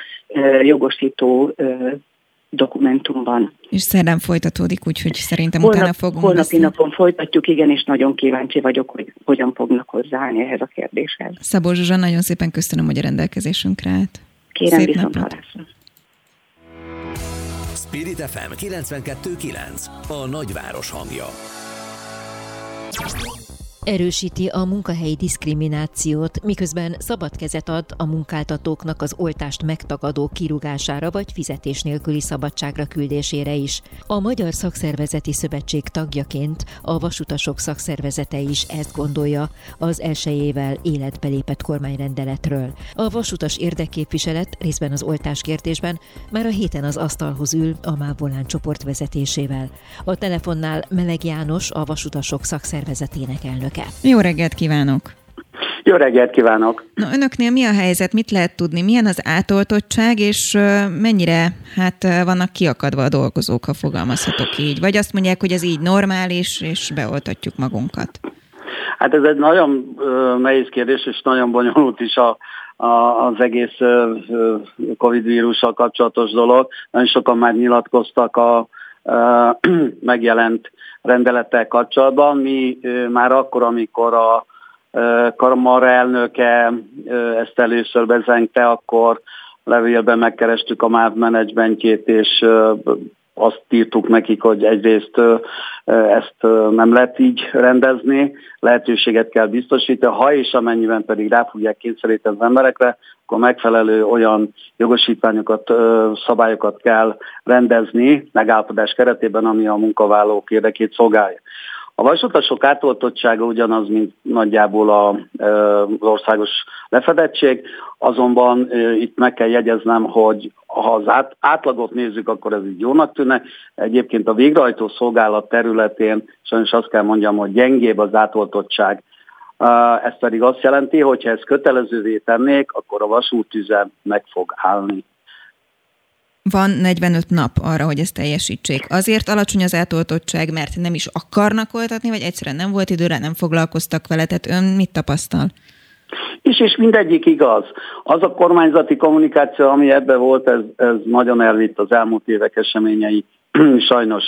G: jogosító dokumentumban.
A: És szerdán folytatódik, úgyhogy szerintem Holnap, utána fogunk
G: Holnapi beszélni. napon folytatjuk, igen, és nagyon kíváncsi vagyok, hogy hogyan fognak hozzáállni ehhez a kérdéshez.
A: Szabó Zsuzsa, nagyon szépen köszönöm, hogy a rendelkezésünkre állt.
G: Kérem, Szép viszont.
B: Spirit FM 92.9 A nagyváros hangja
C: erősíti a munkahelyi diszkriminációt, miközben szabad kezet ad a munkáltatóknak az oltást megtagadó kirúgására vagy fizetés nélküli szabadságra küldésére is. A Magyar Szakszervezeti Szövetség tagjaként a vasutasok szakszervezete is ezt gondolja az elsőjével életbe lépett kormányrendeletről. A vasutas érdekképviselet részben az oltás kérdésben már a héten az asztalhoz ül a Mávolán csoport vezetésével. A telefonnál Meleg János, a vasutasok szakszervezetének elnök önöket.
A: Jó reggelt kívánok!
H: Jó reggelt kívánok!
A: Na, önöknél mi a helyzet, mit lehet tudni, milyen az átoltottság, és mennyire hát vannak kiakadva a dolgozók, ha fogalmazhatok így? Vagy azt mondják, hogy ez így normális, és beoltatjuk magunkat?
H: Hát ez egy nagyon nehéz kérdés, és nagyon bonyolult is a, a, az egész Covid vírussal kapcsolatos dolog. Nagyon sokan már nyilatkoztak a, [CLEARS THROAT] megjelent rendelettel kapcsolatban. Mi már akkor, amikor a Karamara elnöke ezt először bezengte, akkor levélben megkerestük a MÁV menedzsmentjét, és azt írtuk nekik, hogy egyrészt ezt nem lehet így rendezni, lehetőséget kell biztosítani, ha és amennyiben pedig rá fogják kényszeríteni az emberekre, akkor megfelelő olyan jogosítványokat, szabályokat kell rendezni megállapodás keretében, ami a munkavállalók érdekét szolgálja. A vasutasok átoltottsága ugyanaz, mint nagyjából a, az országos lefedettség, azonban itt meg kell jegyeznem, hogy ha az át, átlagot nézzük, akkor ez így jónak tűnne. Egyébként a végrehajtó szolgálat területén sajnos azt kell mondjam, hogy gyengébb az átoltottság. Ez pedig azt jelenti, hogy ha ezt kötelezővé tennék, akkor a vasútüzem meg fog állni
A: van 45 nap arra, hogy ezt teljesítsék. Azért alacsony az átoltottság, mert nem is akarnak oltatni, vagy egyszerűen nem volt időre, nem foglalkoztak vele, tehát ön mit tapasztal?
H: És, és mindegyik igaz. Az a kormányzati kommunikáció, ami ebbe volt, ez, ez nagyon elvitt az elmúlt évek eseményei, [CLEARS THROAT] sajnos.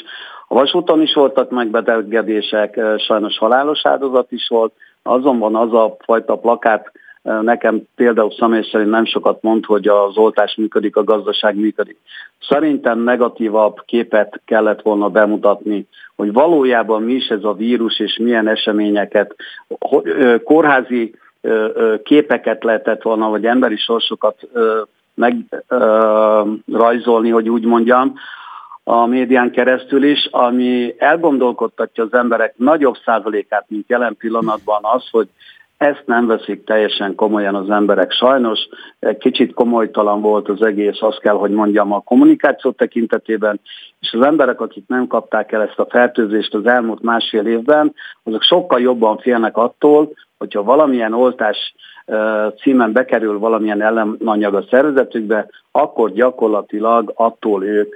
H: A vasúton is voltak megbetegedések, sajnos halálos áldozat is volt, azonban az a fajta plakát Nekem például személy szerint nem sokat mond, hogy az oltás működik, a gazdaság működik. Szerintem negatívabb képet kellett volna bemutatni, hogy valójában mi is ez a vírus, és milyen eseményeket, kórházi képeket lehetett volna, vagy emberi sorsokat megrajzolni, hogy úgy mondjam, a médián keresztül is, ami elgondolkodtatja az emberek nagyobb százalékát, mint jelen pillanatban az, hogy ezt nem veszik teljesen komolyan az emberek. Sajnos egy kicsit komolytalan volt az egész, azt kell, hogy mondjam, a kommunikáció tekintetében, és az emberek, akik nem kapták el ezt a fertőzést az elmúlt másfél évben, azok sokkal jobban félnek attól, hogyha valamilyen oltás címen bekerül valamilyen ellenanyag a szervezetükbe, akkor gyakorlatilag attól ők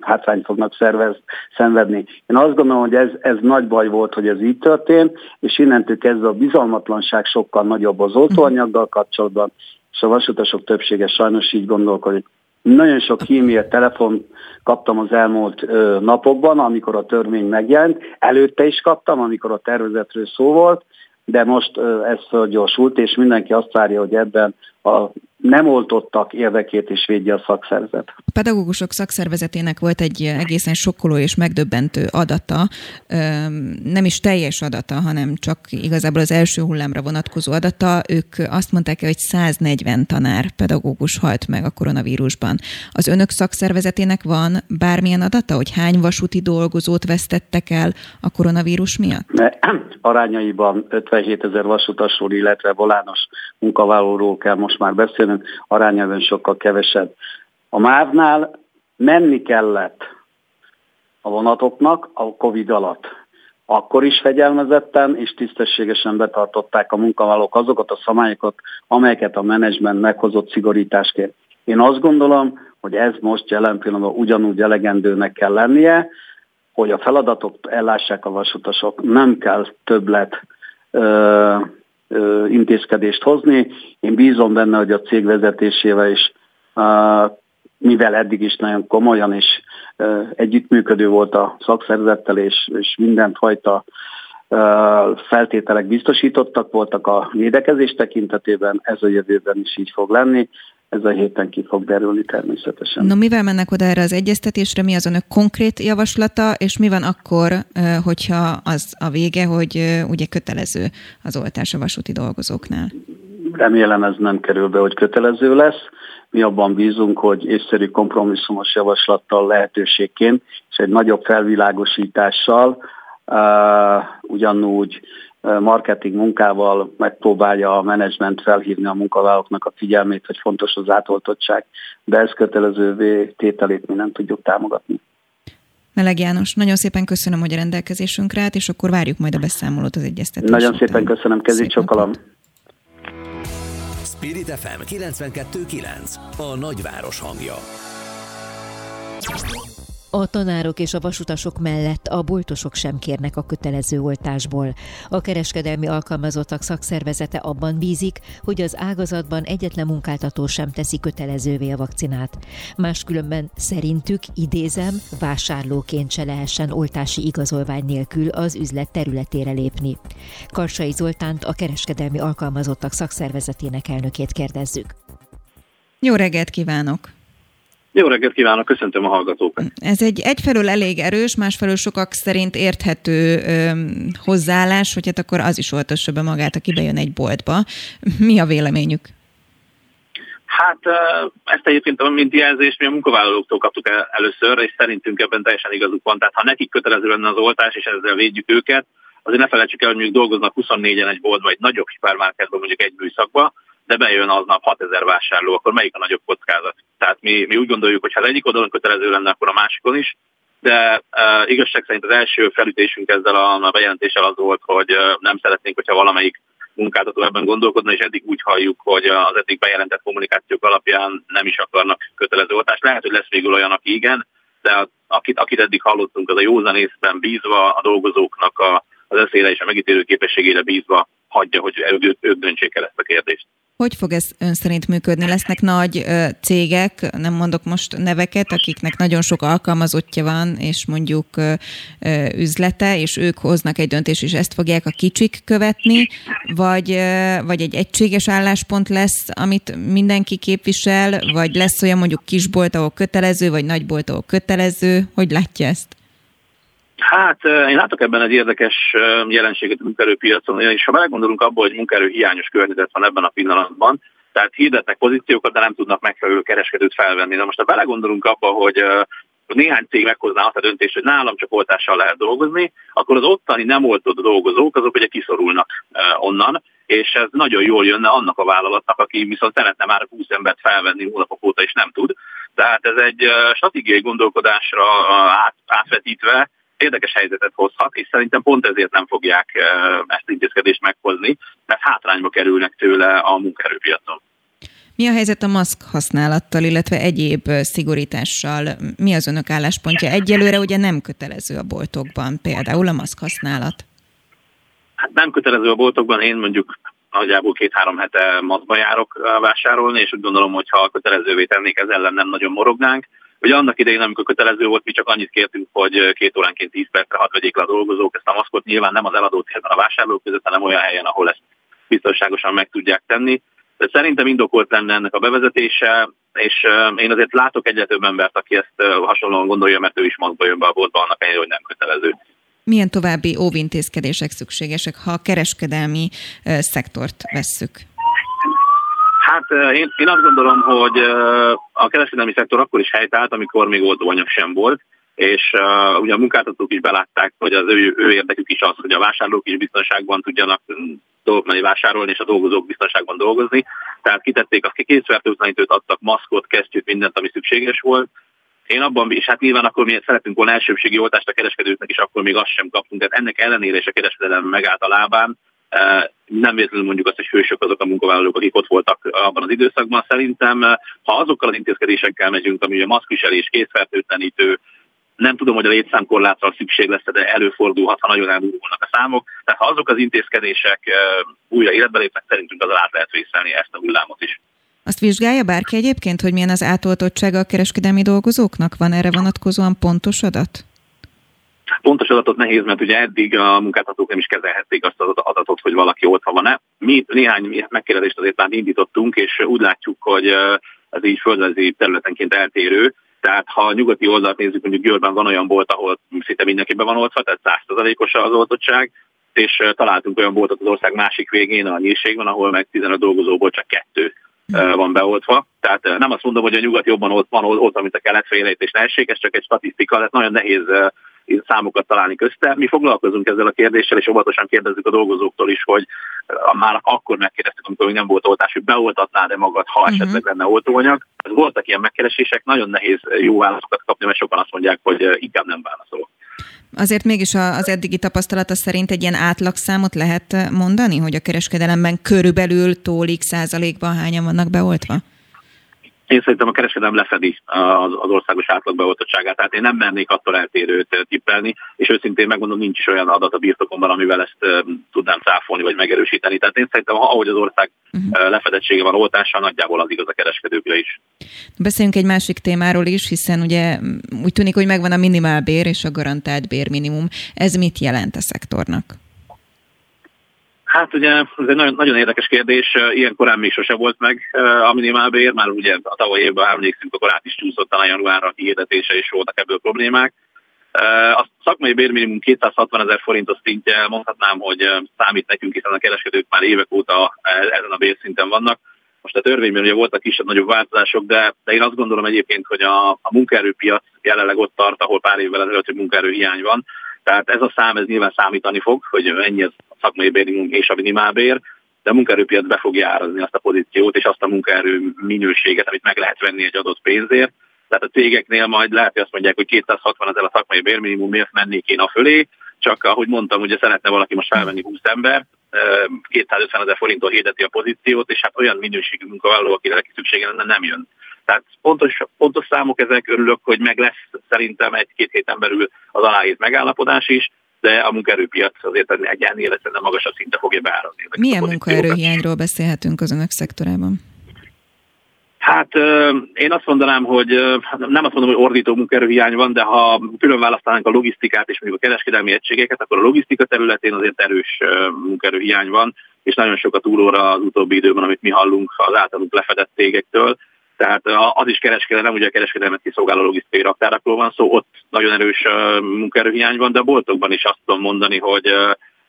H: hátrányt fognak szervez, szenvedni. Én azt gondolom, hogy ez, ez nagy baj volt, hogy ez így történt, és innentől kezdve a bizalmatlanság sokkal nagyobb az oltóanyaggal kapcsolatban, és a vasutasok többsége sajnos így gondolkodik. Nagyon sok e-mail, telefon kaptam az elmúlt ö, napokban, amikor a törvény megjelent. Előtte is kaptam, amikor a tervezetről szó volt, de most ez fölgyorsult, és mindenki azt várja, hogy ebben a nem oltottak érdekét is védje a szakszervezet.
A: A pedagógusok szakszervezetének volt egy egészen sokkoló és megdöbbentő adata, nem is teljes adata, hanem csak igazából az első hullámra vonatkozó adata. Ők azt mondták, hogy 140 tanár pedagógus halt meg a koronavírusban. Az önök szakszervezetének van bármilyen adata, hogy hány vasúti dolgozót vesztettek el a koronavírus miatt? [CLEARS THROAT]
H: Arányaiban 57 ezer vasutasról, illetve volános munkavállalóról kell most már beszélni, beszélünk, arányában sokkal kevesebb. A mávnál menni kellett a vonatoknak a Covid alatt. Akkor is fegyelmezetten és tisztességesen betartották a munkavállalók azokat a szabályokat, amelyeket a menedzsment meghozott szigorításként. Én azt gondolom, hogy ez most jelen pillanatban ugyanúgy elegendőnek kell lennie, hogy a feladatok ellássák a vasutasok, nem kell többlet ö, intézkedést hozni. Én bízom benne, hogy a cég vezetésével is, mivel eddig is nagyon komolyan és együttműködő volt a szakszervezettel, és, és mindenfajta feltételek biztosítottak voltak a védekezés tekintetében, ez a jövőben is így fog lenni ez a héten ki fog derülni természetesen.
A: No, mivel mennek oda erre az egyeztetésre, mi az önök konkrét javaslata, és mi van akkor, hogyha az a vége, hogy ugye kötelező az oltás a vasúti dolgozóknál?
H: Remélem ez nem kerül be, hogy kötelező lesz. Mi abban bízunk, hogy észszerű kompromisszumos javaslattal lehetőségként és egy nagyobb felvilágosítással uh, ugyanúgy marketing munkával megpróbálja a menedzsment felhívni a munkavállalóknak a figyelmét, hogy fontos az átoltottság, de ez kötelezővé tételét mi nem tudjuk támogatni.
A: Meleg János, nagyon szépen köszönöm, hogy a rendelkezésünkre állt, és akkor várjuk majd a beszámolót az egyeztetésre.
H: Nagyon után. szépen köszönöm, kezi csokolom.
B: Spirit FM 92.9 A nagyváros hangja.
C: A tanárok és a vasutasok mellett a boltosok sem kérnek a kötelező oltásból. A kereskedelmi alkalmazottak szakszervezete abban bízik, hogy az ágazatban egyetlen munkáltató sem teszi kötelezővé a vakcinát. Máskülönben szerintük, idézem, vásárlóként se lehessen oltási igazolvány nélkül az üzlet területére lépni. Karsai Zoltánt a kereskedelmi alkalmazottak szakszervezetének elnökét kérdezzük.
A: Jó reggelt kívánok!
I: Jó reggelt kívánok, köszöntöm a hallgatókat.
A: Ez egy egyfelől elég erős, másfelől sokak szerint érthető ö, hozzáállás, hogy hát akkor az is oltassa be magát, aki bejön egy boltba. Mi a véleményük?
I: Hát ezt egyébként mint jelzést mi a munkavállalóktól kaptuk el először, és szerintünk ebben teljesen igazuk van. Tehát ha nekik kötelező lenne az oltás, és ezzel védjük őket, azért ne felejtsük el, hogy mondjuk dolgoznak 24-en egy boltba, egy nagyobb hipermarketben, mondjuk egy műszakba, de bejön aznap 6000 vásárló, akkor melyik a nagyobb kockázat? Tehát mi, mi úgy gondoljuk, hogy ha az egyik oldalon kötelező lenne, akkor a másikon is, de uh, igazság szerint az első felütésünk ezzel a, bejelentéssel az volt, hogy uh, nem szeretnénk, hogyha valamelyik munkáltató ebben gondolkodna, és eddig úgy halljuk, hogy az eddig bejelentett kommunikációk alapján nem is akarnak kötelező oltást. Lehet, hogy lesz végül olyan, aki igen, de akit, akit eddig hallottunk, az a józanészben bízva a dolgozóknak a, az eszélyre és a megítélő képességére bízva hagyja, hogy ők, ők döntsék el ezt a kérdést.
A: Hogy fog ez ön szerint működni? Lesznek nagy cégek, nem mondok most neveket, akiknek nagyon sok alkalmazottja van, és mondjuk üzlete, és ők hoznak egy döntést, és ezt fogják a kicsik követni, vagy, vagy egy egységes álláspont lesz, amit mindenki képvisel, vagy lesz olyan mondjuk kisbolt, ahol kötelező, vagy nagybolt, ahol kötelező? Hogy látja ezt?
I: Hát én látok ebben egy érdekes jelenséget a munkaerőpiacon, és ha belegondolunk abból, hogy munkaerő hiányos környezet van ebben a pillanatban, tehát hirdetnek pozíciókat, de nem tudnak megfelelő kereskedőt felvenni. Na most ha belegondolunk abba, hogy néhány cég meghozná azt a döntést, hogy nálam csak oltással lehet dolgozni, akkor az ottani nem oltott dolgozók, azok ugye kiszorulnak onnan, és ez nagyon jól jönne annak a vállalatnak, aki viszont szeretne már 20 embert felvenni hónapok óta, és nem tud. Tehát ez egy stratégiai gondolkodásra át, átvetítve érdekes helyzetet hozhat, és szerintem pont ezért nem fogják ezt intézkedést meghozni, mert hátrányba kerülnek tőle a munkaerőpiacon.
A: Mi a helyzet a maszk használattal, illetve egyéb szigorítással? Mi az önök álláspontja? Egyelőre ugye nem kötelező a boltokban, például a maszk használat.
I: Hát nem kötelező a boltokban, én mondjuk nagyjából két-három hete maszkba járok vásárolni, és úgy gondolom, hogy ha kötelezővé tennék, ez ellen nem nagyon morognánk. Ugye annak idején, amikor kötelező volt, mi csak annyit kértünk, hogy két óránként 10 percre hadd vegyék le a dolgozók ezt a maszkot, nyilván nem az eladó térben a vásárlók között, hanem olyan helyen, ahol ezt biztonságosan meg tudják tenni. De szerintem indokolt lenne ennek a bevezetése, és én azért látok egyre több embert, aki ezt hasonlóan gondolja, mert ő is magba jön be a boltba, annak ellenére, hogy nem kötelező.
A: Milyen további óvintézkedések szükségesek, ha a kereskedelmi szektort vesszük?
I: Hát én, én azt gondolom, hogy a kereskedelmi szektor akkor is helytált, amikor még oltóanyag sem volt, és uh, ugye a munkáltatók is belátták, hogy az ő, ő érdekük is az, hogy a vásárlók is biztonságban tudjanak menni vásárolni, és a dolgozók biztonságban dolgozni. Tehát kitették, azt készfertőtlenítőt adtak, maszkot, kesztyűt, mindent, ami szükséges volt. Én abban, és hát nyilván akkor mi szeretünk volna elsőbségi oltást a kereskedőknek, és akkor még azt sem kaptunk. Tehát ennek ellenére is a kereskedelem megállt a lábán. Nem véletlenül mondjuk azt, hogy hősök azok a munkavállalók, akik ott voltak abban az időszakban. Szerintem, ha azokkal az intézkedésekkel megyünk, ami a maszkviselés, készfertőtlenítő, nem tudom, hogy a létszámkorlátra szükség lesz, de előfordulhat, ha nagyon elmúlnak a számok. Tehát ha azok az intézkedések újra életbe lépnek, szerintünk az át lehet vészelni ezt a hullámot is.
A: Azt vizsgálja bárki egyébként, hogy milyen az átoltottsága a kereskedelmi dolgozóknak? Van erre vonatkozóan pontos adat?
I: Pontos adatot nehéz, mert ugye eddig a munkáltatók nem is kezelhették azt az adatot, hogy valaki ott van-e. Mi néhány megkérdezést azért már indítottunk, és úgy látjuk, hogy ez így földrajzi területenként eltérő. Tehát ha a nyugati oldalt nézzük, mondjuk Győrben van olyan bolt, ahol szinte mindenkiben van oltva, tehát 100%-os az oltottság, és találtunk olyan boltot az ország másik végén, a nyírségben, ahol meg 15 dolgozóból csak kettő van beoltva. Tehát nem azt mondom, hogy a nyugat jobban ott van oltva, mint a kelet és ne essék, ez csak egy statisztika, tehát nagyon nehéz számokat találni közte. Mi foglalkozunk ezzel a kérdéssel, és óvatosan kérdezzük a dolgozóktól is, hogy már akkor megkérdeztük, amikor még nem volt oltás, hogy beoltatnád-e magad, ha uh-huh. esetleg lenne oltóanyag. Voltak ilyen megkeresések, nagyon nehéz jó válaszokat kapni, mert sokan azt mondják, hogy inkább nem válaszolok.
A: Azért mégis az eddigi tapasztalata szerint egy ilyen átlagszámot lehet mondani, hogy a kereskedelemben körülbelül tólik százalékban hányan vannak beoltva?
I: Én szerintem a kereskedelem lefedi az, országos átlagbeoltottságát, tehát én nem mernék attól eltérőt tippelni, és őszintén megmondom, nincs is olyan adat a birtokomban, amivel ezt tudnám cáfolni vagy megerősíteni. Tehát én szerintem, ahogy az ország uh-huh. lefedettsége van oltással, nagyjából az igaz a kereskedőkre is.
A: Beszéljünk egy másik témáról is, hiszen ugye úgy tűnik, hogy megvan a minimálbér és a garantált bérminimum. Ez mit jelent a szektornak?
I: Hát ugye ez egy nagyon, nagyon érdekes kérdés, ilyen korán még sose volt meg a minimálbér, már ugye a tavaly évben emlékszünk, akkor át is csúszott a januárra hirdetése, és voltak ebből problémák. A szakmai bérminimum 260 ezer forintos szintje, mondhatnám, hogy számít nekünk, hiszen a kereskedők már évek óta ezen a bérszinten vannak. Most a törvényben ugye voltak kisebb-nagyobb változások, de, de én azt gondolom egyébként, hogy a, a munkaerőpiac jelenleg ott tart, ahol pár évvel ezelőtt, hogy munkaerőhiány van. Tehát ez a szám, ez nyilván számítani fog, hogy ennyi az szakmai bérminimum és a minimálbér, de a munkaerőpiac be fogja árazni azt a pozíciót és azt a munkaerő minőséget, amit meg lehet venni egy adott pénzért. Tehát a cégeknél majd lehet, hogy azt mondják, hogy 260 ezer a szakmai bérminimum, miért mennék én a fölé, csak ahogy mondtam, ugye szeretne valaki most felvenni 20 ember, 250 ezer forinttól hirdeti a pozíciót, és hát olyan minőségű munkavállaló, akire szüksége lenne, nem jön. Tehát pontos, pontos számok ezek, örülök, hogy meg lesz szerintem egy-két héten belül az aláírt megállapodás is, de a munkaerőpiac azért egyenlőre nem magasabb szinte fogja beárazni.
A: Milyen munkaerőhiányról beszélhetünk az önök szektorában?
I: Hát én azt mondanám, hogy nem azt mondom, hogy ordító munkaerőhiány van, de ha külön választanánk a logisztikát és mondjuk a kereskedelmi egységeket, akkor a logisztika területén azért erős munkaerőhiány van, és nagyon sokat túlóra az utóbbi időben, amit mi hallunk az általunk lefedett cégekről. Tehát az is kereskedelem, ugye a kereskedelmet kiszolgáló logisztikai raktárakról van szó, ott nagyon erős munkaerőhiány van, de a boltokban is azt tudom mondani, hogy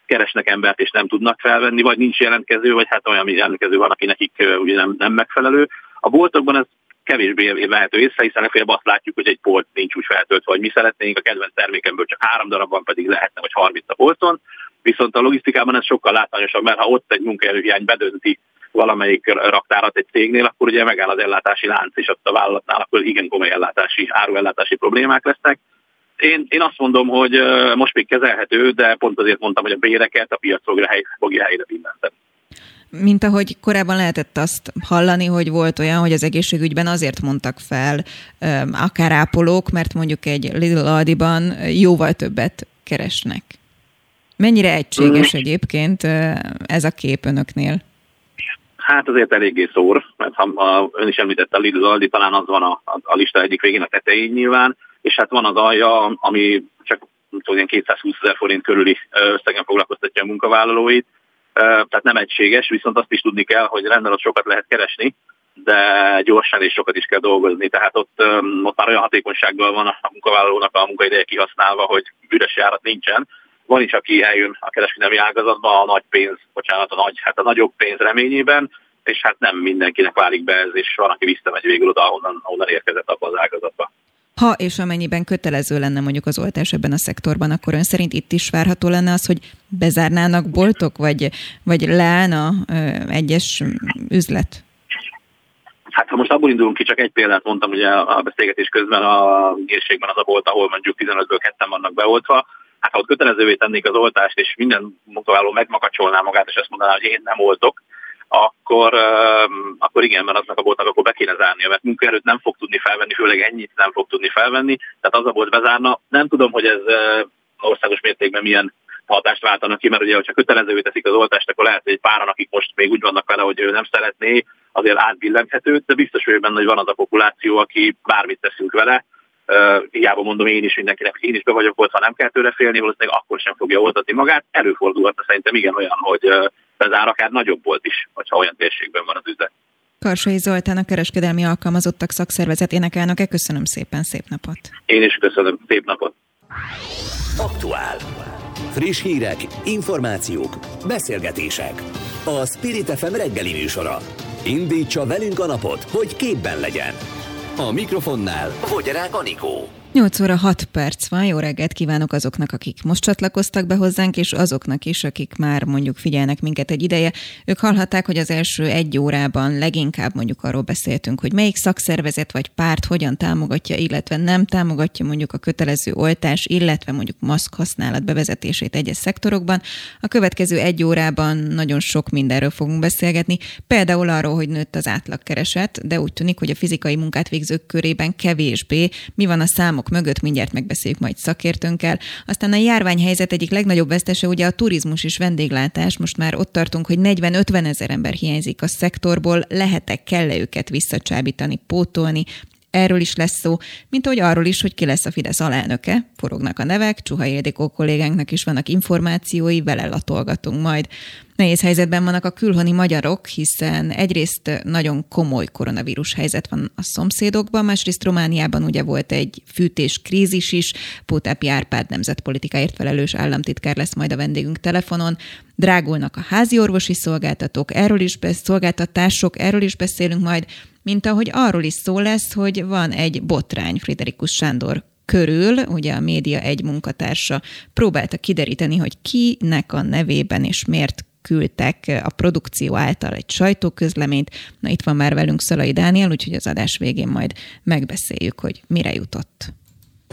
I: keresnek embert és nem tudnak felvenni, vagy nincs jelentkező, vagy hát olyan jelentkező van, aki nekik ugye nem, nem megfelelő. A boltokban ez kevésbé vehető észre, hiszen legfeljebb azt látjuk, hogy egy polt nincs úgy feltöltve, hogy mi szeretnénk, a kedvenc termékemből csak három darab van, pedig lehetne, vagy 30 a polcon. Viszont a logisztikában ez sokkal látványosabb, mert ha ott egy munkaerőhiány bedönti valamelyik raktárat egy cégnél, akkor ugye megáll az ellátási lánc, és ott a vállalatnál akkor igen komoly ellátási, áruellátási problémák lesznek. Én, én azt mondom, hogy most még kezelhető, de pont azért mondtam, hogy a béreket a piac fogja, hely, fogja helyre billenteni.
A: Mint ahogy korábban lehetett azt hallani, hogy volt olyan, hogy az egészségügyben azért mondtak fel akár ápolók, mert mondjuk egy Little Aldiban jóval többet keresnek. Mennyire egységes mm. egyébként ez a kép önöknél?
I: Hát azért eléggé szór, mert ha, ha ön is említette a Lidl Aldi, talán az van a, a, a lista egyik végén a tetején nyilván, és hát van az alja, ami csak tudom, 220 ezer forint körüli összegen foglalkoztatja a munkavállalóit, tehát nem egységes, viszont azt is tudni kell, hogy rendben ott sokat lehet keresni, de gyorsan és sokat is kell dolgozni. Tehát ott, ott már olyan hatékonysággal van a munkavállalónak a munkaideje kihasználva, hogy üres járat nincsen. Van is, aki eljön a kereskedelmi ágazatba a nagy pénz, bocsánat, a, nagy, hát a nagyobb pénz reményében, és hát nem mindenkinek válik be ez, és van, aki visszamegy végül oda, ahonnan, ahonnan érkezett abba az ágazatba.
A: Ha és amennyiben kötelező lenne mondjuk az oltás ebben a szektorban, akkor ön szerint itt is várható lenne az, hogy bezárnának boltok, vagy, vagy leállna egyes üzlet?
I: Hát ha most abból indulunk ki, csak egy példát mondtam ugye a beszélgetés közben a gérségben az a bolt, ahol mondjuk 15-ből ketten vannak beoltva, hát ha ott kötelezővé tennék az oltást, és minden munkavállaló megmakacsolná magát, és azt mondaná, hogy én nem oltok, akkor, akkor igen, mert aznak a boltnak akkor be kéne zárnia, mert munkaerőt nem fog tudni felvenni, főleg ennyit nem fog tudni felvenni, tehát az a bolt bezárna. Nem tudom, hogy ez országos mértékben milyen hatást váltanak ki, mert ugye, hogyha kötelezővé teszik az oltást, akkor lehet, hogy egy páran, akik most még úgy vannak vele, hogy ő nem szeretné, azért átbillenhető, de biztos vagyok benne, hogy van az a populáció, aki bármit teszünk vele, Uh, hiába mondom én is mindenkinek, én is be vagyok ott, ha nem kell tőle félni, valószínűleg akkor sem fogja oltatni magát. Előfordulhatna szerintem igen olyan, hogy uh, bezár akár nagyobb volt is, hogyha olyan térségben van az üzlet.
A: Karsai Zoltán, a kereskedelmi alkalmazottak szakszervezetének elnöke. Köszönöm szépen, szép napot!
I: Én is köszönöm, szép napot!
B: Aktuál. Friss hírek, információk, beszélgetések. A Spirit FM reggeli műsora. Indítsa velünk a napot, hogy képben legyen. A mikrofonnál Fogyarák Anikó.
A: 8 óra 6 perc van, jó reggelt kívánok azoknak, akik most csatlakoztak be hozzánk, és azoknak is, akik már mondjuk figyelnek minket egy ideje. Ők hallhatták, hogy az első egy órában leginkább mondjuk arról beszéltünk, hogy melyik szakszervezet vagy párt hogyan támogatja, illetve nem támogatja mondjuk a kötelező oltás, illetve mondjuk maszk használat bevezetését egyes szektorokban. A következő egy órában nagyon sok mindenről fogunk beszélgetni, például arról, hogy nőtt az átlagkereset, de úgy tűnik, hogy a fizikai munkát végzők körében kevésbé. Mi van a számok számok mögött, mindjárt megbeszéljük majd szakértőnkkel. Aztán a járványhelyzet egyik legnagyobb vesztese ugye a turizmus és vendéglátás. Most már ott tartunk, hogy 40-50 ezer ember hiányzik a szektorból, lehetek, kell-e őket visszacsábítani, pótolni, Erről is lesz szó, mint ahogy arról is, hogy ki lesz a Fidesz alelnöke. Forognak a nevek, Csuha Ildikó kollégánknak is vannak információi, vele latolgatunk majd. Nehéz helyzetben vannak a külhoni magyarok, hiszen egyrészt nagyon komoly koronavírus helyzet van a szomszédokban, másrészt Romániában ugye volt egy fűtés krízis is, Pótápi Árpád nemzetpolitikáért felelős államtitkár lesz majd a vendégünk telefonon. Drágulnak a házi orvosi szolgáltatók, erről is szolgáltatások, erről is beszélünk majd, mint ahogy arról is szó lesz, hogy van egy botrány Friderikus Sándor körül, ugye a média egy munkatársa próbálta kideríteni, hogy kinek a nevében és miért küldtek a produkció által egy sajtóközleményt. Na itt van már velünk Szalai Dániel, úgyhogy az adás végén majd megbeszéljük, hogy mire jutott.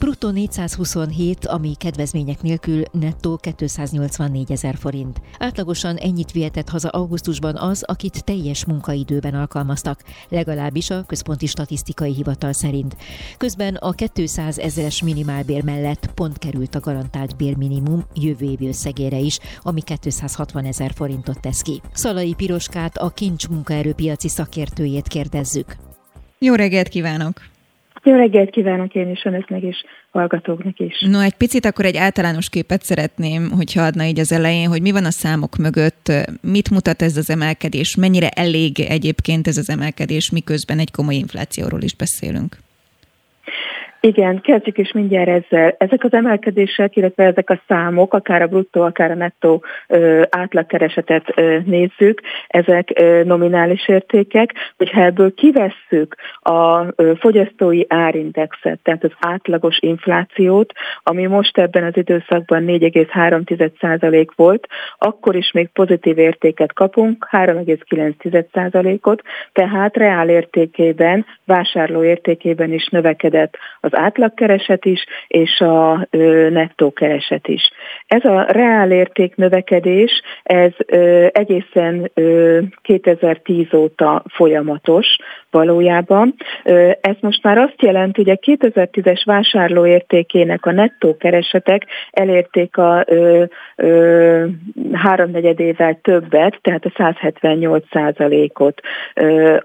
C: Bruttó 427, ami kedvezmények nélkül nettó 284 ezer forint. Átlagosan ennyit vihetett haza augusztusban az, akit teljes munkaidőben alkalmaztak, legalábbis a Központi Statisztikai Hivatal szerint. Közben a 200 ezeres minimálbér mellett pont került a garantált bérminimum jövő évi összegére is, ami 260 ezer forintot tesz ki. Szalai Piroskát, a kincs munkaerőpiaci szakértőjét kérdezzük.
A: Jó reggelt kívánok!
J: Jó reggelt kívánok én is önöknek és hallgatóknak is.
A: No, egy picit akkor egy általános képet szeretném, hogyha adna így az elején, hogy mi van a számok mögött, mit mutat ez az emelkedés, mennyire elég egyébként ez az emelkedés, miközben egy komoly inflációról is beszélünk.
J: Igen, kezdjük is mindjárt ezzel. Ezek az emelkedések, illetve ezek a számok, akár a bruttó, akár a nettó ö, átlagkeresetet ö, nézzük, ezek ö, nominális értékek, hogyha ebből kivesszük a ö, fogyasztói árindexet, tehát az átlagos inflációt, ami most ebben az időszakban 4,3% volt, akkor is még pozitív értéket kapunk, 3,9%-ot, tehát reál értékében, vásárló értékében is növekedett az az átlagkereset is, és a nettó kereset is. Ez a reálérték növekedés, ez egészen 2010 óta folyamatos valójában. Ez most már azt jelenti, hogy a 2010-es vásárlóértékének a nettó keresetek elérték a háromnegyedével többet, tehát a 178 százalékot,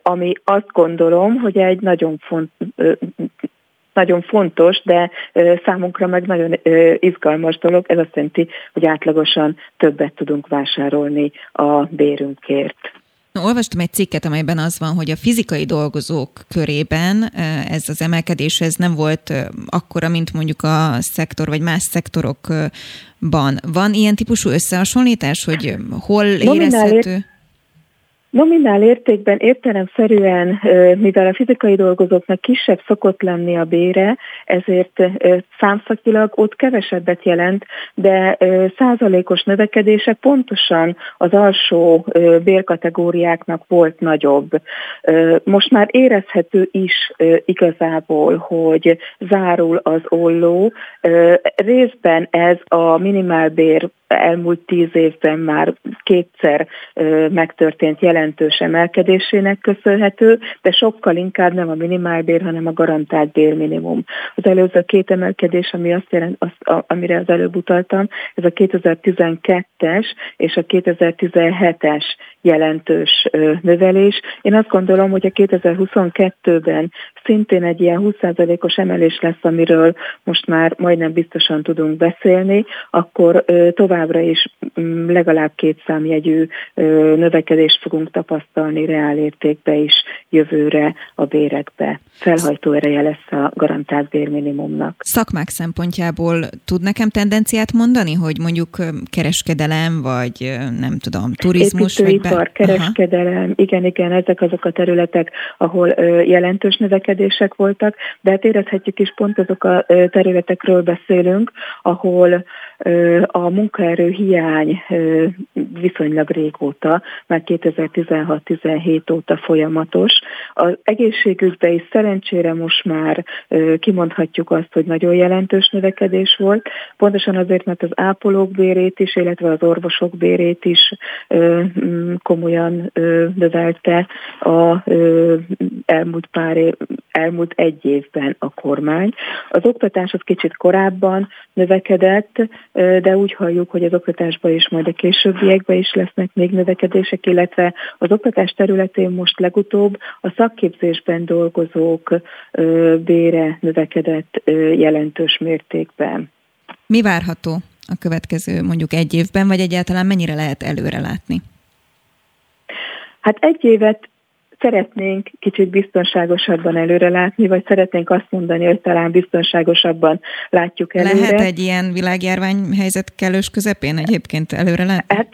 J: ami azt gondolom, hogy egy nagyon font, nagyon fontos, de számunkra meg nagyon izgalmas dolog. Ez azt jelenti, hogy átlagosan többet tudunk vásárolni a bérünkért.
A: Olvastam egy cikket, amelyben az van, hogy a fizikai dolgozók körében ez az emelkedés ez nem volt akkora, mint mondjuk a szektor vagy más szektorokban. Van ilyen típusú összehasonlítás, hogy hol érezhető?
J: Nominál értékben értelemszerűen, mivel a fizikai dolgozóknak kisebb szokott lenni a bére, ezért számszakilag ott kevesebbet jelent, de százalékos növekedése pontosan az alsó bérkategóriáknak volt nagyobb. Most már érezhető is igazából, hogy zárul az olló. Részben ez a minimálbér elmúlt tíz évben már kétszer megtörtént jelentős emelkedésének köszönhető, de sokkal inkább nem a minimálbér, hanem a garantált bérminimum. Az előző két emelkedés, ami azt jelent, azt, amire az előbb utaltam, ez a 2012-es és a 2017-es jelentős növelés. Én azt gondolom, hogy a 2022-ben szintén egy ilyen 20%-os emelés lesz, amiről most már majdnem biztosan tudunk beszélni, akkor továbbra is mm, legalább két számjegyű növekedést fogunk tapasztalni reálértékbe is jövőre a bérekbe. Felhajtó ereje lesz a garantált bérminimumnak.
A: Szakmák szempontjából tud nekem tendenciát mondani, hogy mondjuk kereskedelem, vagy nem tudom, turizmus,
J: vagy be kereskedelem, Aha. igen, igen, ezek azok a területek, ahol jelentős növekedések voltak, de hát érezhetjük is pont azok a területekről beszélünk, ahol a munkaerő hiány viszonylag régóta, már 2016-17 óta folyamatos. Az egészségügyben is szerencsére most már kimondhatjuk azt, hogy nagyon jelentős növekedés volt, pontosan azért, mert az ápolók bérét is, illetve az orvosok bérét is ö, komolyan növelte a elmúlt pár év, elmúlt egy évben a kormány. Az oktatás az kicsit korábban növekedett, de úgy halljuk, hogy az oktatásban is majd a későbbiekben is lesznek még növekedések, illetve az oktatás területén most legutóbb a szakképzésben dolgozók bére növekedett jelentős mértékben.
A: Mi várható a következő mondjuk egy évben, vagy egyáltalán mennyire lehet előre látni?
J: Hát egy évet szeretnénk kicsit biztonságosabban előre látni, vagy szeretnénk azt mondani, hogy talán biztonságosabban látjuk előre.
A: Lehet egy ilyen világjárványhelyzet kellős közepén egyébként előre látni?
J: Hát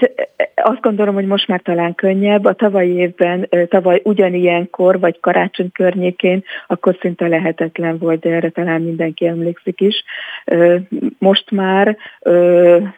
J: azt gondolom, hogy most már talán könnyebb. A tavalyi évben, tavaly ugyanilyenkor, vagy karácsony környékén, akkor szinte lehetetlen volt, de erre talán mindenki emlékszik is. Most már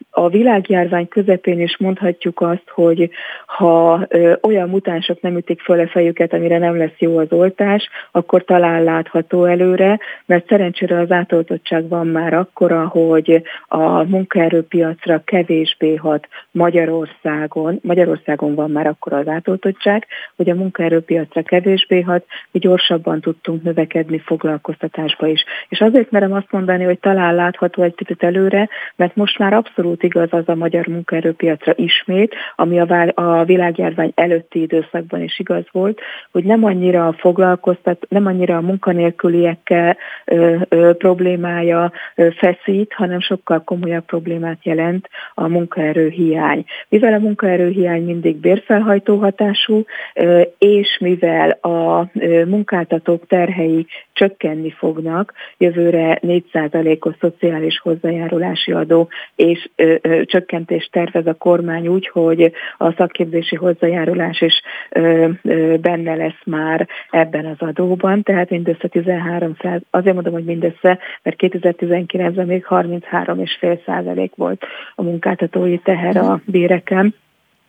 J: a világjárvány közepén is mondhatjuk azt, hogy ha olyan mutánsok nem ütik föl a fejüket, amire nem lesz jó az oltás, akkor talán látható előre, mert szerencsére az átoltottság van már akkora, hogy a munkaerőpiacra kevésbé hat Magyarország, Magyarországon, Magyarországon van már akkor az átoltottság, hogy a munkaerőpiacra kevésbé hat, mi gyorsabban tudtunk növekedni foglalkoztatásba is. És azért merem azt mondani, hogy talán látható egy picit előre, mert most már abszolút igaz az a magyar munkaerőpiacra ismét, ami a világjárvány előtti időszakban is igaz volt, hogy nem annyira a foglalkoztat, nem annyira a munkanélküliekkel ö, ö, problémája ö, feszít, hanem sokkal komolyabb problémát jelent a munkaerő hiány. Mivel a munka munkaerőhiány mindig bérfelhajtó hatású, és mivel a munkáltatók terhei csökkenni fognak, jövőre 4%-os szociális hozzájárulási adó, és csökkentést tervez a kormány úgy, hogy a szakképzési hozzájárulás is benne lesz már ebben az adóban, tehát mindössze 13% azért mondom, hogy mindössze, mert 2019-ben még 33,5% volt a munkáltatói teher a béreken.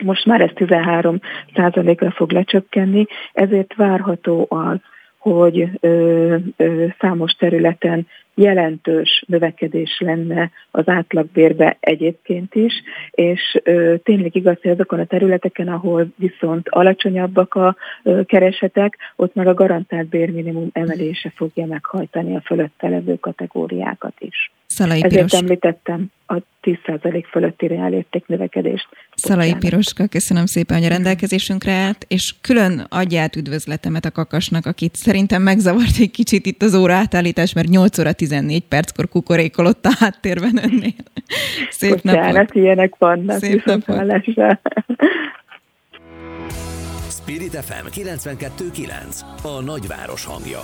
J: Most már ez 13 százalékra fog lecsökkenni, ezért várható az, hogy ö, ö, számos területen jelentős növekedés lenne az átlagbérbe egyébként is, és ö, tényleg igaz, hogy azokon a területeken, ahol viszont alacsonyabbak a ö, keresetek, ott meg a garantált bérminimum emelése fogja meghajtani a fölötte levő kategóriákat is.
A: Szalai
J: Ezért
A: Piros.
J: említettem a 10% fölötti reálérték növekedést.
A: Szalai Piroska, köszönöm szépen, hogy a rendelkezésünkre állt, és külön adját üdvözletemet a kakasnak, akit szerintem megzavart egy kicsit itt az óra átállítás, mert 8 óra 14 perckor kukorékolott a háttérben önnél. [LAUGHS]
J: Szép Bocsánat, napot! ilyenek vannak.
A: Szép napot! [LAUGHS]
B: Spirit FM 92.9 A nagyváros hangja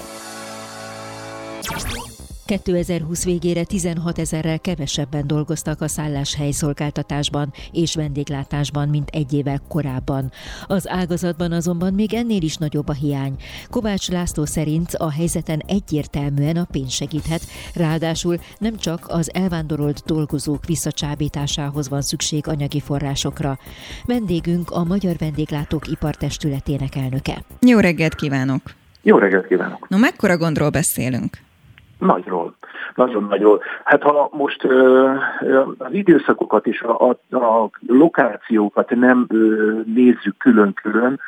C: 2020 végére 16 ezerrel kevesebben dolgoztak a szálláshely szolgáltatásban és vendéglátásban, mint egy évvel korábban. Az ágazatban azonban még ennél is nagyobb a hiány. Kovács László szerint a helyzeten egyértelműen a pénz segíthet, ráadásul nem csak az elvándorolt dolgozók visszacsábításához van szükség anyagi forrásokra. Vendégünk a Magyar Vendéglátók Ipartestületének elnöke.
A: Jó reggelt kívánok!
K: Jó reggelt kívánok!
A: No, mekkora gondról beszélünk?
K: Nagyról, nagyon nagyról. Hát ha most ö, az időszakokat és a, a, a lokációkat nem ö, nézzük külön-külön,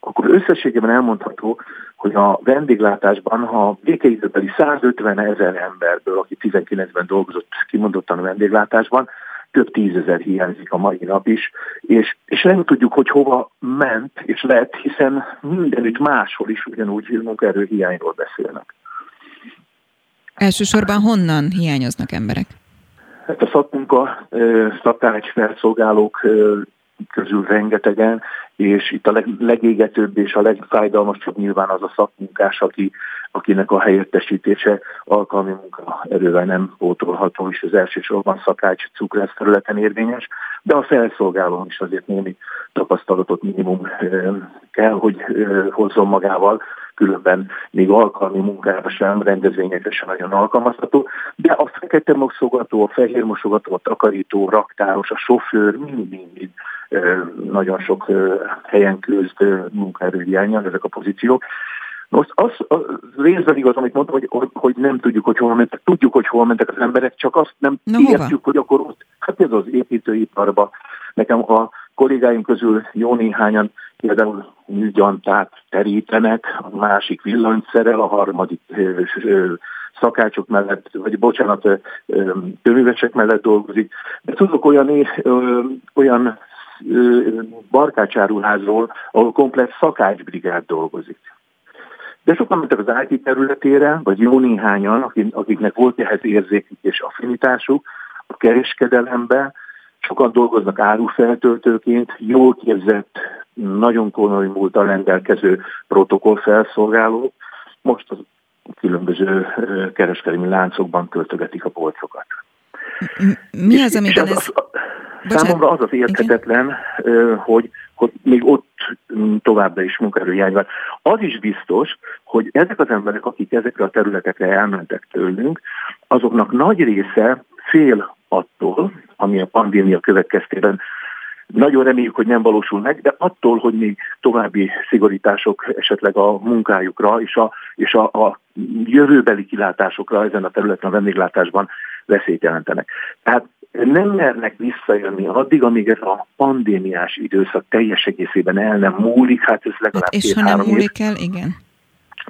K: akkor összességében elmondható, hogy a vendéglátásban, ha békeidőbeli 150 ezer emberből, aki 19-ben dolgozott kimondottan a vendéglátásban, több tízezer hiányzik a mai nap is, és, és nem tudjuk, hogy hova ment és lett, hiszen mindenütt máshol is ugyanúgy munkaerőhiányról beszélnek.
A: Elsősorban honnan hiányoznak emberek?
K: Hát a szakmunka, szakács felszolgálók közül rengetegen, és itt a leg, legégetőbb és a legfájdalmasabb nyilván az a szakmunkás, aki, akinek a helyettesítése alkalmi munkaerővel nem pótolható, és az elsősorban szakács cukrász területen érvényes, de a felszolgáló is azért némi tapasztalatot minimum kell, hogy hozzon magával, különben még alkalmi munkára sem, rendezvényekre sem nagyon alkalmazható, de a fekete mosogató, a fehér mosogató, a takarító, raktáros, a sofőr mind-mind nagyon sok helyen küzd munkaerőhiányjal ezek a pozíciók. Most az, az részben igaz, amit mondtam, hogy, hogy, hogy nem tudjuk, hogy hol mentek. Tudjuk, hogy hol mentek az emberek, csak azt nem no, értjük, hova? hogy akkor ott, hát ez az építőiparba. Nekem a kollégáim közül jó néhányan például műgyantát terítenek, a másik villanyszerel, a harmadik szakácsok mellett, vagy bocsánat, tövővesek mellett dolgozik. De tudok olyan, olyan barkácsáruházról, ahol komplet szakácsbrigád dolgozik. De sokan mentek az IT területére, vagy jó néhányan, akiknek volt ehhez érzékük és affinitásuk, a kereskedelembe, sokan dolgoznak árufeltöltőként, jól képzett, nagyon komoly múltal rendelkező protokollfelszolgálók, most az különböző kereskedelmi láncokban költögetik a polcokat.
A: Mi az, amiben ez...
K: Számomra az az érthetetlen, hogy, hogy még ott továbbra is munkaerőhiány van. Az is biztos, hogy ezek az emberek, akik ezekre a területekre elmentek tőlünk, azoknak nagy része fél attól, ami a pandémia következtében nagyon reméljük, hogy nem valósul meg, de attól, hogy még további szigorítások esetleg a munkájukra és a, és a, a jövőbeli kilátásokra ezen a területen a vendéglátásban veszélyt jelentenek. Tehát nem mernek visszajönni addig, amíg ez a pandémiás időszak teljes egészében el nem múlik, hát ez legalább hát
A: És ha nem múlik el, igen.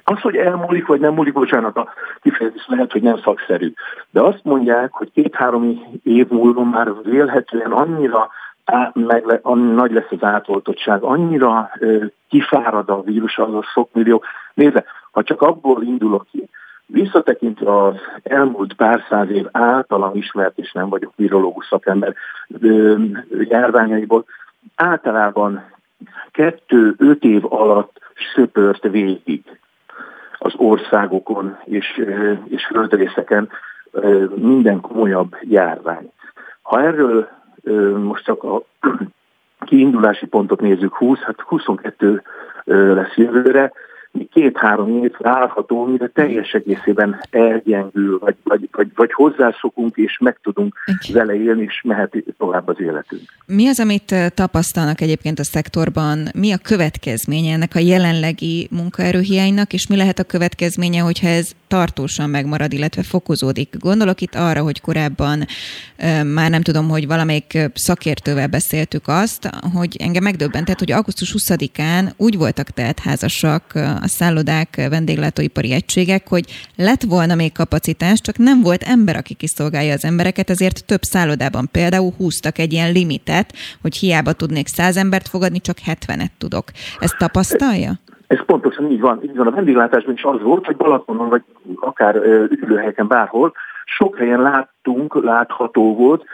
K: Az, hogy elmúlik, vagy nem múlik, bocsánat, a kifejezés lehet, hogy nem szakszerű. De azt mondják, hogy két-három év múlva már vélhetően annyira á, meg le, nagy lesz az átoltottság, annyira ö, kifárad a vírus, az a sok millió. Nézze, ha csak abból indulok ki, Visszatekintve az elmúlt pár száz év általam ismert, és nem vagyok virológus szakember, járványaiból, általában kettő-öt év alatt söpört végig az országokon és, és földrészeken minden komolyabb járvány. Ha erről most csak a kiindulási pontot nézzük 20, hát 22 lesz jövőre, két-három év várható, mire teljes egészében elgyengül, vagy, vagy, vagy, vagy hozzászokunk, és meg tudunk vele élni, és mehet tovább az életünk.
A: Mi az, amit tapasztalnak egyébként a szektorban? Mi a következménye ennek a jelenlegi munkaerőhiánynak, és mi lehet a következménye, hogyha ez tartósan megmarad, illetve fokozódik? Gondolok itt arra, hogy korábban már nem tudom, hogy valamelyik szakértővel beszéltük azt, hogy engem megdöbbentett, hogy augusztus 20-án úgy voltak teltházasak a szállodák, vendéglátóipari egységek, hogy lett volna még kapacitás, csak nem volt ember, aki kiszolgálja az embereket, ezért több szállodában például húztak egy ilyen limitet, hogy hiába tudnék száz embert fogadni, csak 70-et tudok. Ezt tapasztalja?
K: Ez pontosan így van. Így van. A vendéglátásban is az volt, hogy Balatonon, vagy akár üdülőhelyeken bárhol, sok helyen láttunk, látható volt,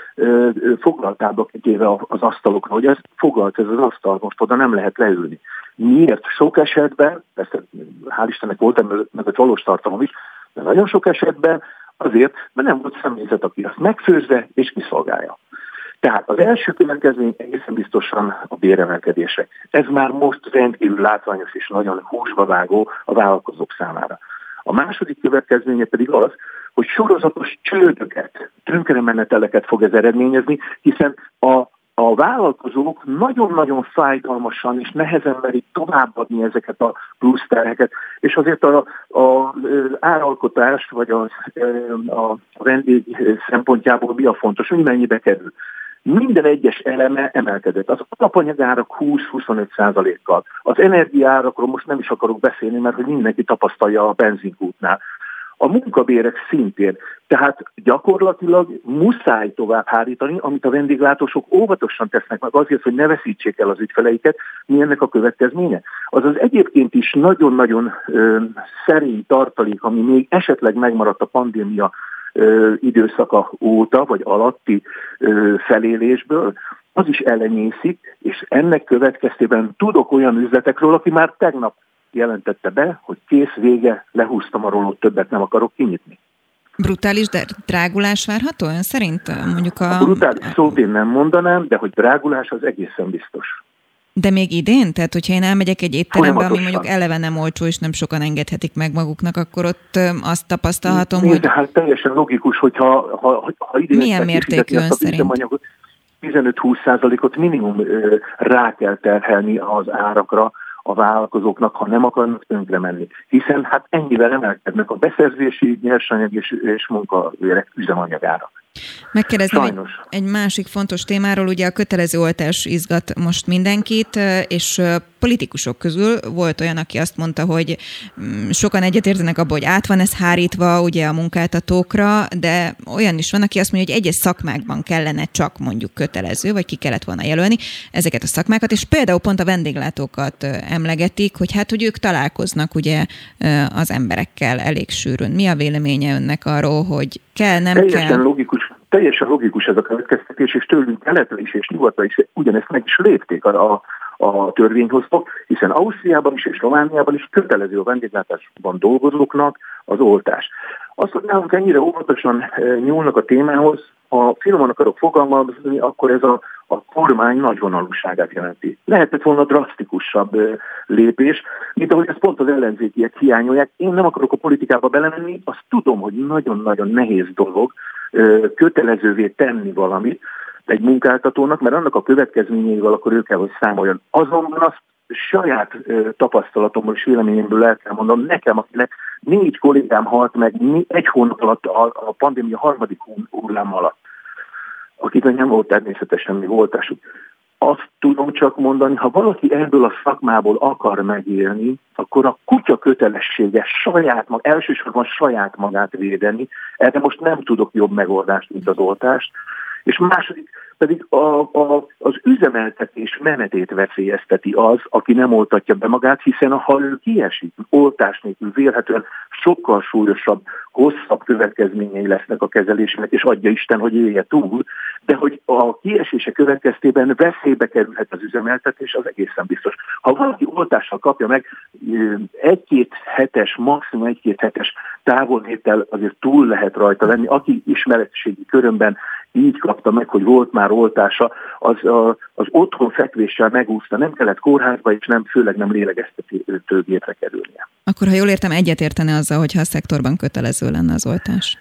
K: foglaltába kitéve az asztalokra, hogy ez foglalt ez az asztal, most oda nem lehet leülni. Miért? Sok esetben, persze hál' Istennek volt meg a valós tartalom is, de nagyon sok esetben azért, mert nem volt személyzet, aki azt megfőzze és kiszolgálja. Tehát az első következmény egészen biztosan a béremelkedések. Ez már most rendkívül látványos és nagyon húsba vágó a vállalkozók számára. A második következménye pedig az, hogy sorozatos csődöket, tönkremeneteleket fog ez eredményezni, hiszen a a vállalkozók nagyon-nagyon fájdalmasan és nehezen merik továbbadni ezeket a plusz terheket, és azért a, a áralkotás vagy a, a vendég szempontjából mi a fontos, hogy mennyibe kerül. Minden egyes eleme emelkedett. Az alapanyagárak 20-25 százalékkal. Az energiárakról most nem is akarok beszélni, mert hogy mindenki tapasztalja a benzinkútnál a munkabérek szintén. Tehát gyakorlatilag muszáj tovább hárítani, amit a vendéglátósok óvatosan tesznek meg azért, hogy ne veszítsék el az ügyfeleiket. Mi ennek a következménye? Az az egyébként is nagyon-nagyon ö, szerény tartalék, ami még esetleg megmaradt a pandémia ö, időszaka óta, vagy alatti ö, felélésből, az is ellenyészik, és ennek következtében tudok olyan üzletekről, aki már tegnap jelentette be, hogy kész vége, lehúztam a rolót, többet nem akarok kinyitni.
A: Brutális de drágulás várható ön szerint? Mondjuk a...
K: a brutális szót én nem mondanám, de hogy drágulás az egészen biztos.
A: De még idén? Tehát, hogyha én elmegyek egy étterembe, ami mondjuk eleve nem olcsó, és nem sokan engedhetik meg maguknak, akkor ott azt tapasztalhatom,
K: Nézd,
A: hogy...
K: Hát teljesen logikus, hogyha ha, ha idén
A: Milyen mértékű ön szerint?
K: 15-20 százalékot minimum rá kell terhelni az árakra, a vállalkozóknak, ha nem akarnak tönkre menni. Hiszen hát ennyivel emelkednek a beszerzési, nyersanyag és, és munkavérek üzemanyagára.
A: Megkérdezni egy, egy másik fontos témáról, ugye a kötelező oltás izgat most mindenkit, és politikusok közül volt olyan, aki azt mondta, hogy mm, sokan egyetértenek abban, hogy át van ez hárítva ugye a munkáltatókra, de olyan is van, aki azt mondja, hogy egyes szakmákban kellene csak mondjuk kötelező, vagy ki kellett volna jelölni ezeket a szakmákat, és például pont a vendéglátókat emlegetik, hogy hát, hogy ők találkoznak ugye az emberekkel elég sűrűn. Mi a véleménye önnek arról, hogy kell, nem
K: Teljesen
A: kell?
K: logikus, teljesen logikus ez a következtetés, és tőlünk keletre is és nyugatra is ugyanezt meg is lépték a, a, a törvényhozók, hiszen Ausztriában is és Romániában is kötelező a vendéglátásban dolgozóknak az oltás. Azt, hogy nálunk ennyire óvatosan eh, nyúlnak a témához, ha finoman akarok fogalmazni, akkor ez a, a kormány nagyvonalúságát jelenti. Lehetett volna drasztikusabb eh, lépés, mint ahogy ezt pont az ellenzékiek hiányolják. Én nem akarok a politikába belemenni, azt tudom, hogy nagyon-nagyon nehéz dolog eh, kötelezővé tenni valamit, egy munkáltatónak, mert annak a következményeivel akkor ő kell, hogy számoljon. Azonban azt saját tapasztalatomból és véleményemből el kell mondanom, nekem, akinek négy kollégám halt meg egy hónap alatt a, a pandémia harmadik hullám alatt, akiknek nem volt természetesen mi oltásuk. Azt tudom csak mondani, ha valaki ebből a szakmából akar megélni, akkor a kutya kötelessége saját mag, elsősorban saját magát védeni. Erre most nem tudok jobb megoldást, mint az oltást. És második pedig a, a, az üzemeltetés menetét veszélyezteti az, aki nem oltatja be magát, hiszen ha ő kiesik, oltás nélkül vélhetően sokkal súlyosabb, hosszabb következményei lesznek a kezelésének, és adja Isten, hogy élje túl, de hogy a kiesése következtében veszélybe kerülhet az üzemeltetés, az egészen biztos. Ha valaki oltással kapja meg egy-két hetes, maximum egy-két hetes távolhétel azért túl lehet rajta lenni, aki ismeretségi körömben így kapta meg, hogy volt már oltása, az, a, az otthon fekvéssel megúszta, nem kellett kórházba, és nem, főleg nem lélegeztetőgépre kerülnie.
A: Akkor, ha jól értem, egyetértene azzal, hogyha a szektorban kötelező lenne az oltás?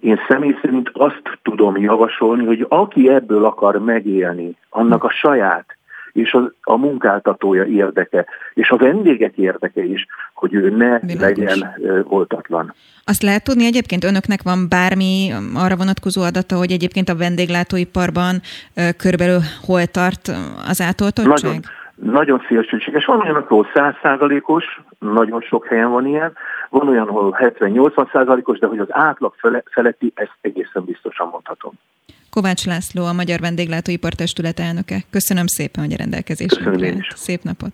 K: Én személy szerint azt tudom javasolni, hogy aki ebből akar megélni, annak a saját és a, a munkáltatója érdeke, és a vendégek érdeke is, hogy ő ne Világos. legyen oltatlan.
A: Azt lehet tudni, egyébként önöknek van bármi arra vonatkozó adata, hogy egyébként a vendéglátóiparban körülbelül hol tart az átoltottság?
K: Nagyon, nagyon szélsőséges. Van olyan, ahol 100%-os, nagyon sok helyen van ilyen, van olyan, ahol 70-80%-os, de hogy az átlag feletti, ezt egészen biztosan mondhatom.
A: Kovács László, a Magyar Vendéglátóipar Testület elnöke. Köszönöm szépen, hogy a rendelkezésünkre Szép napot!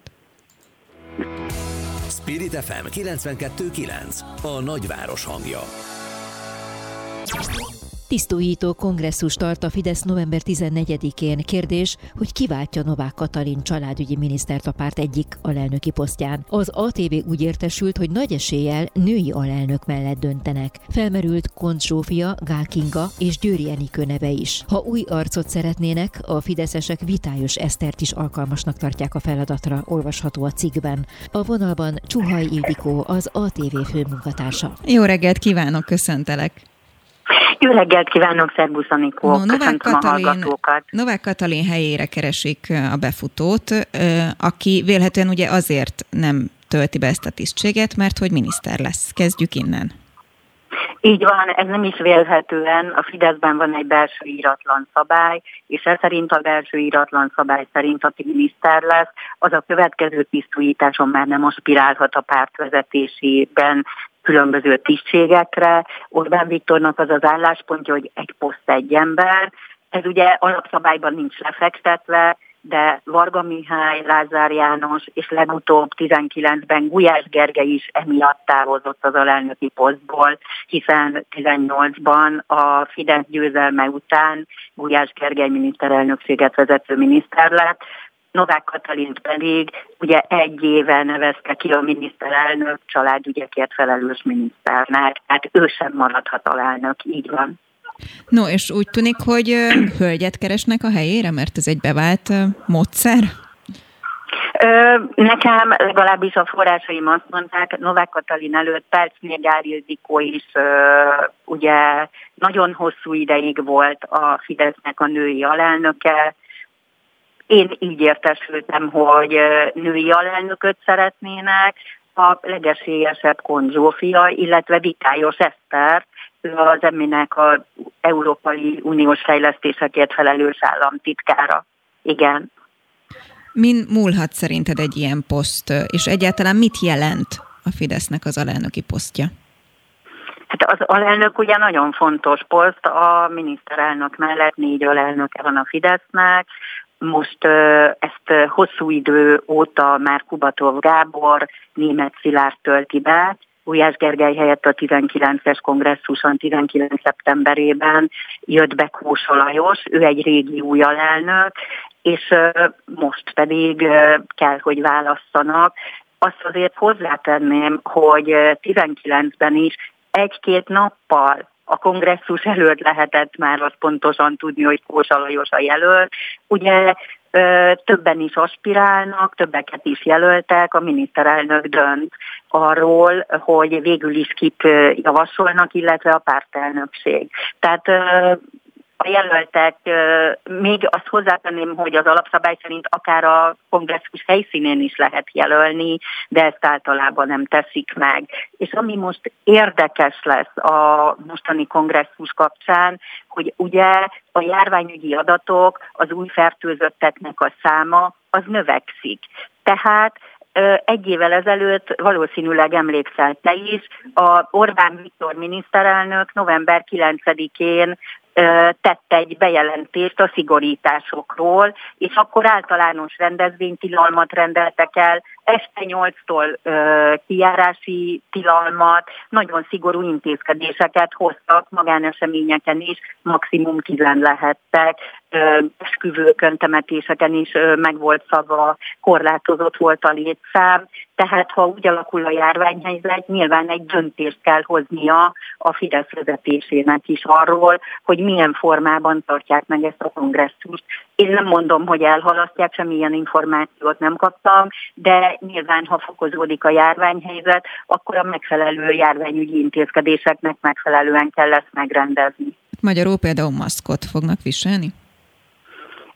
B: Spirit FM 92.9 A nagyváros hangja
C: Tisztújító kongresszus tart a Fidesz november 14-én. Kérdés, hogy kiváltja Novák Katalin családügyi minisztert a párt egyik alelnöki posztján. Az ATV úgy értesült, hogy nagy eséllyel női alelnök mellett döntenek. Felmerült Kont Zsófia, Gál és Győri Enikő neve is. Ha új arcot szeretnének, a fideszesek vitályos Esztert is alkalmasnak tartják a feladatra, olvasható a cikkben. A vonalban Csuhaj Ildikó, az ATV főmunkatársa.
A: Jó reggelt kívánok, köszöntelek!
L: Jó reggelt kívánok, szervusz Anikó, no, Novák Katalin, a
A: Novák Katalin helyére keresik a befutót, aki vélhetően ugye azért nem tölti be ezt a tisztséget, mert hogy miniszter lesz. Kezdjük innen.
L: Így van, ez nem is vélhetően. A Fideszben van egy belső íratlan szabály, és ez szerint a belső íratlan szabály szerint, aki miniszter lesz, az a következő tisztújításon már nem aspirálhat a párt vezetésében különböző tisztségekre. Orbán Viktornak az az álláspontja, hogy egy poszt egy ember. Ez ugye alapszabályban nincs lefektetve, de Varga Mihály, Lázár János és legutóbb 19-ben Gulyás Gergely is emiatt távozott az alelnöki posztból, hiszen 18-ban a Fidesz győzelme után Gulyás Gergely miniszterelnökséget vezető miniszter lett, Novák Katalint pedig ugye egy éve nevezte ki a miniszterelnök családügyekért felelős miniszternek, tehát ő sem maradhat alelnök, így van.
A: No, és úgy tűnik, hogy [CLEARS THROAT] hölgyet keresnek a helyére, mert ez egy bevált módszer?
L: Nekem legalábbis a forrásaim azt mondták, Novák Katalin előtt Percnél Ildikó is ugye nagyon hosszú ideig volt a Fidesznek a női alelnöke, én így értesültem, hogy női alelnököt szeretnének, a legesélyesebb Konzsófia, illetve Vitályos Eszter, ő az eminek az Európai Uniós fejlesztésekért felelős államtitkára. Igen.
A: Min múlhat szerinted egy ilyen poszt, és egyáltalán mit jelent a Fidesznek az alelnöki posztja?
L: Hát az alelnök ugye nagyon fontos poszt, a miniszterelnök mellett négy alelnöke van a Fidesznek, most ezt hosszú idő óta már Kubatov Gábor, német Szilárd tölti be, Gulyás Gergely helyett a 19-es kongresszuson 19. szeptemberében jött be Kósa Lajos, ő egy régi új alelnök, és most pedig kell, hogy válasszanak. Azt azért hozzátenném, hogy 19-ben is egy-két nappal a kongresszus előtt lehetett már azt pontosan tudni, hogy Kósa Lajos a jelölt. Ugye többen is aspirálnak, többeket is jelöltek, a miniszterelnök dönt arról, hogy végül is kit javasolnak, illetve a pártelnökség. Tehát a jelöltek, még azt hozzátenném, hogy az alapszabály szerint akár a kongresszus helyszínén is lehet jelölni, de ezt általában nem teszik meg. És ami most érdekes lesz a mostani kongresszus kapcsán, hogy ugye a járványügyi adatok, az új fertőzötteknek a száma, az növekszik. Tehát egy évvel ezelőtt valószínűleg emlékszel te is, a Orbán Viktor miniszterelnök november 9-én tett egy bejelentést a szigorításokról, és akkor általános rendezvénytilalmat rendeltek el este 8-tól kijárási tilalmat, nagyon szigorú intézkedéseket hoztak magáneseményeken is, maximum tizen lehettek, esküvőkön, temetéseken is meg volt szava, korlátozott volt a létszám, tehát ha úgy alakul a járványhelyzet, nyilván egy döntést kell hoznia a Fidesz vezetésének is arról, hogy milyen formában tartják meg ezt a kongresszust. Én nem mondom, hogy elhalasztják, semmilyen információt nem kaptam, de nyilván, ha fokozódik a járványhelyzet, akkor a megfelelő járványügyi intézkedéseknek megfelelően kell ezt megrendezni.
A: Magyarul például maszkot fognak viselni?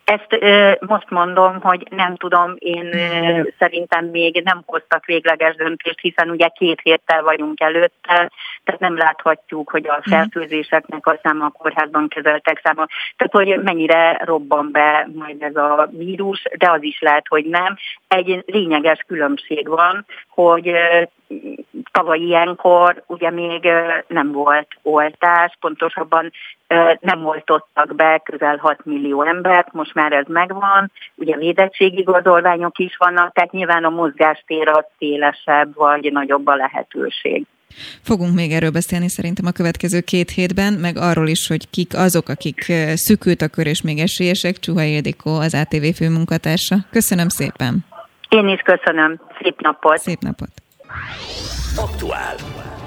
L: Ezt ö, most mondom, hogy nem tudom, én ö, szerintem még nem hoztak végleges döntést, hiszen ugye két héttel vagyunk előtte, tehát nem láthatjuk, hogy a mhm. fertőzéseknek a száma a kórházban kezeltek száma, tehát hogy mennyire robban be majd ez a vírus, de az is lehet, hogy nem. Egy lényeges különbség van, hogy tavaly ilyenkor ugye még nem volt oltás, pontosabban nem oltottak be közel 6 millió embert, most már ez megvan, ugye védettségi igazolványok is vannak, tehát nyilván a mozgástér az szélesebb, vagy nagyobb a lehetőség.
A: Fogunk még erről beszélni szerintem a következő két hétben, meg arról is, hogy kik azok, akik szükült a kör és még esélyesek. Csuha Ildikó, az ATV főmunkatársa. Köszönöm szépen!
L: Én is köszönöm. Szép napot!
A: Szép napot!
B: Aktuál.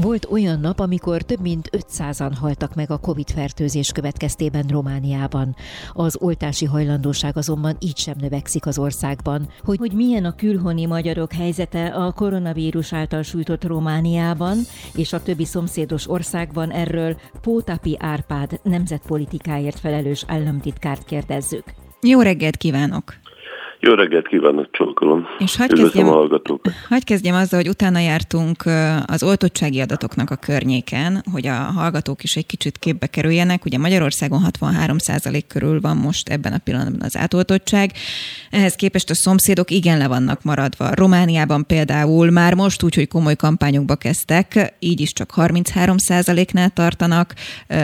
C: Volt olyan nap, amikor több mint 500-an haltak meg a Covid-fertőzés következtében Romániában. Az oltási hajlandóság azonban így sem növekszik az országban. Hogy, hogy milyen a külhoni magyarok helyzete a koronavírus által sújtott Romániában és a többi szomszédos országban, erről Pótapi Árpád nemzetpolitikáért felelős államtitkárt kérdezzük.
A: Jó reggelt kívánok!
M: Jó reggelt kívánok, csókolom. És hagyj kezdjem, a.
A: Hagyj kezdjem azzal, hogy utána jártunk az oltottsági adatoknak a környéken, hogy a hallgatók is egy kicsit képbe kerüljenek. Ugye Magyarországon 63% körül van most ebben a pillanatban az átoltottság. Ehhez képest a szomszédok igen le vannak maradva. Romániában például már most úgy, hogy komoly kampányokba kezdtek, így is csak 33%-nál tartanak.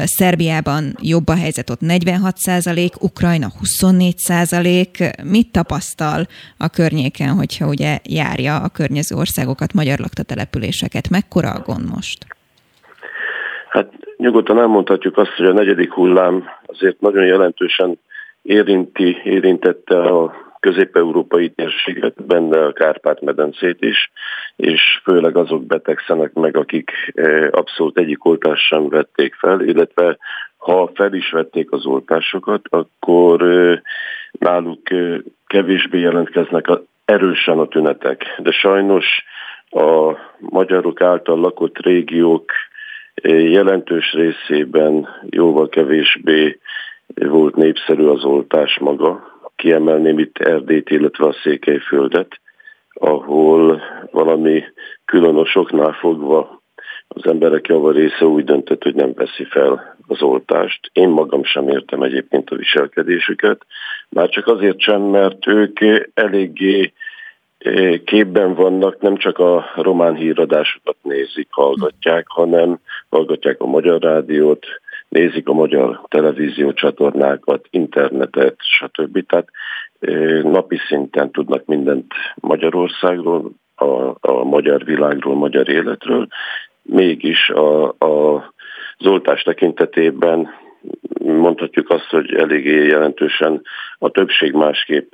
A: Szerbiában jobb a helyzet, ott 46%, Ukrajna 24%. Mit tapasztal tapasztal a környéken, hogyha ugye járja a környező országokat, magyar lakta településeket. Mekkora a gond most?
M: Hát nyugodtan elmondhatjuk azt, hogy a negyedik hullám azért nagyon jelentősen érinti, érintette a közép-európai térséget, benne a Kárpát-medencét is, és főleg azok betegszenek meg, akik eh, abszolút egyik oltást sem vették fel, illetve ha fel is vették az oltásokat, akkor eh, náluk eh, kevésbé jelentkeznek erősen a tünetek. De sajnos a magyarok által lakott régiók jelentős részében jóval kevésbé volt népszerű az oltás maga. Kiemelném itt Erdét, illetve a Székelyföldet, ahol valami különösoknál fogva az emberek java része úgy döntött, hogy nem veszi fel az oltást. Én magam sem értem egyébként a viselkedésüket, már csak azért sem, mert ők eléggé eh, képben vannak, nem csak a román híradásokat nézik, hallgatják, hanem hallgatják a magyar rádiót, nézik a magyar televízió csatornákat, internetet, stb. Tehát eh, napi szinten tudnak mindent Magyarországról, a, a magyar világról, magyar életről, mégis a, a zoltás tekintetében mondhatjuk azt, hogy eléggé jelentősen a többség másképp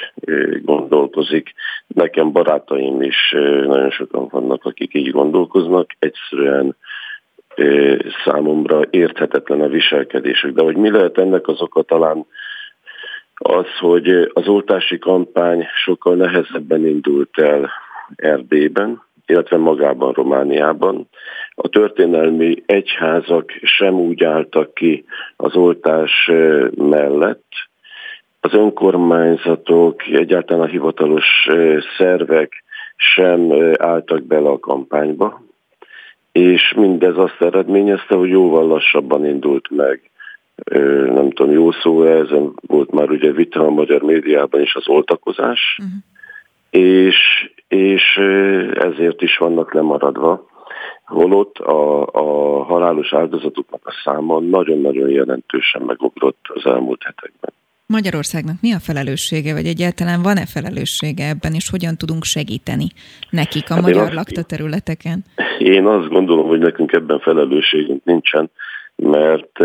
M: gondolkozik. Nekem barátaim is nagyon sokan vannak, akik így gondolkoznak. Egyszerűen számomra érthetetlen a viselkedésük. De hogy mi lehet ennek az oka talán az, hogy az oltási kampány sokkal nehezebben indult el Erdélyben, illetve magában Romániában. A történelmi egyházak sem úgy álltak ki az oltás mellett, az önkormányzatok, egyáltalán a hivatalos szervek sem álltak bele a kampányba, és mindez azt eredményezte, hogy jóval lassabban indult meg. Nem tudom, jó szó, ezen volt már ugye vita a magyar médiában is az oltakozás, uh-huh és, és ezért is vannak lemaradva. holott a, a halálos áldozatoknak a száma nagyon-nagyon jelentősen megugrott az elmúlt hetekben.
A: Magyarországnak mi a felelőssége, vagy egyáltalán van-e felelőssége ebben, és hogyan tudunk segíteni nekik a hát magyar lakta területeken?
M: Én azt gondolom, hogy nekünk ebben felelősségünk nincsen, mert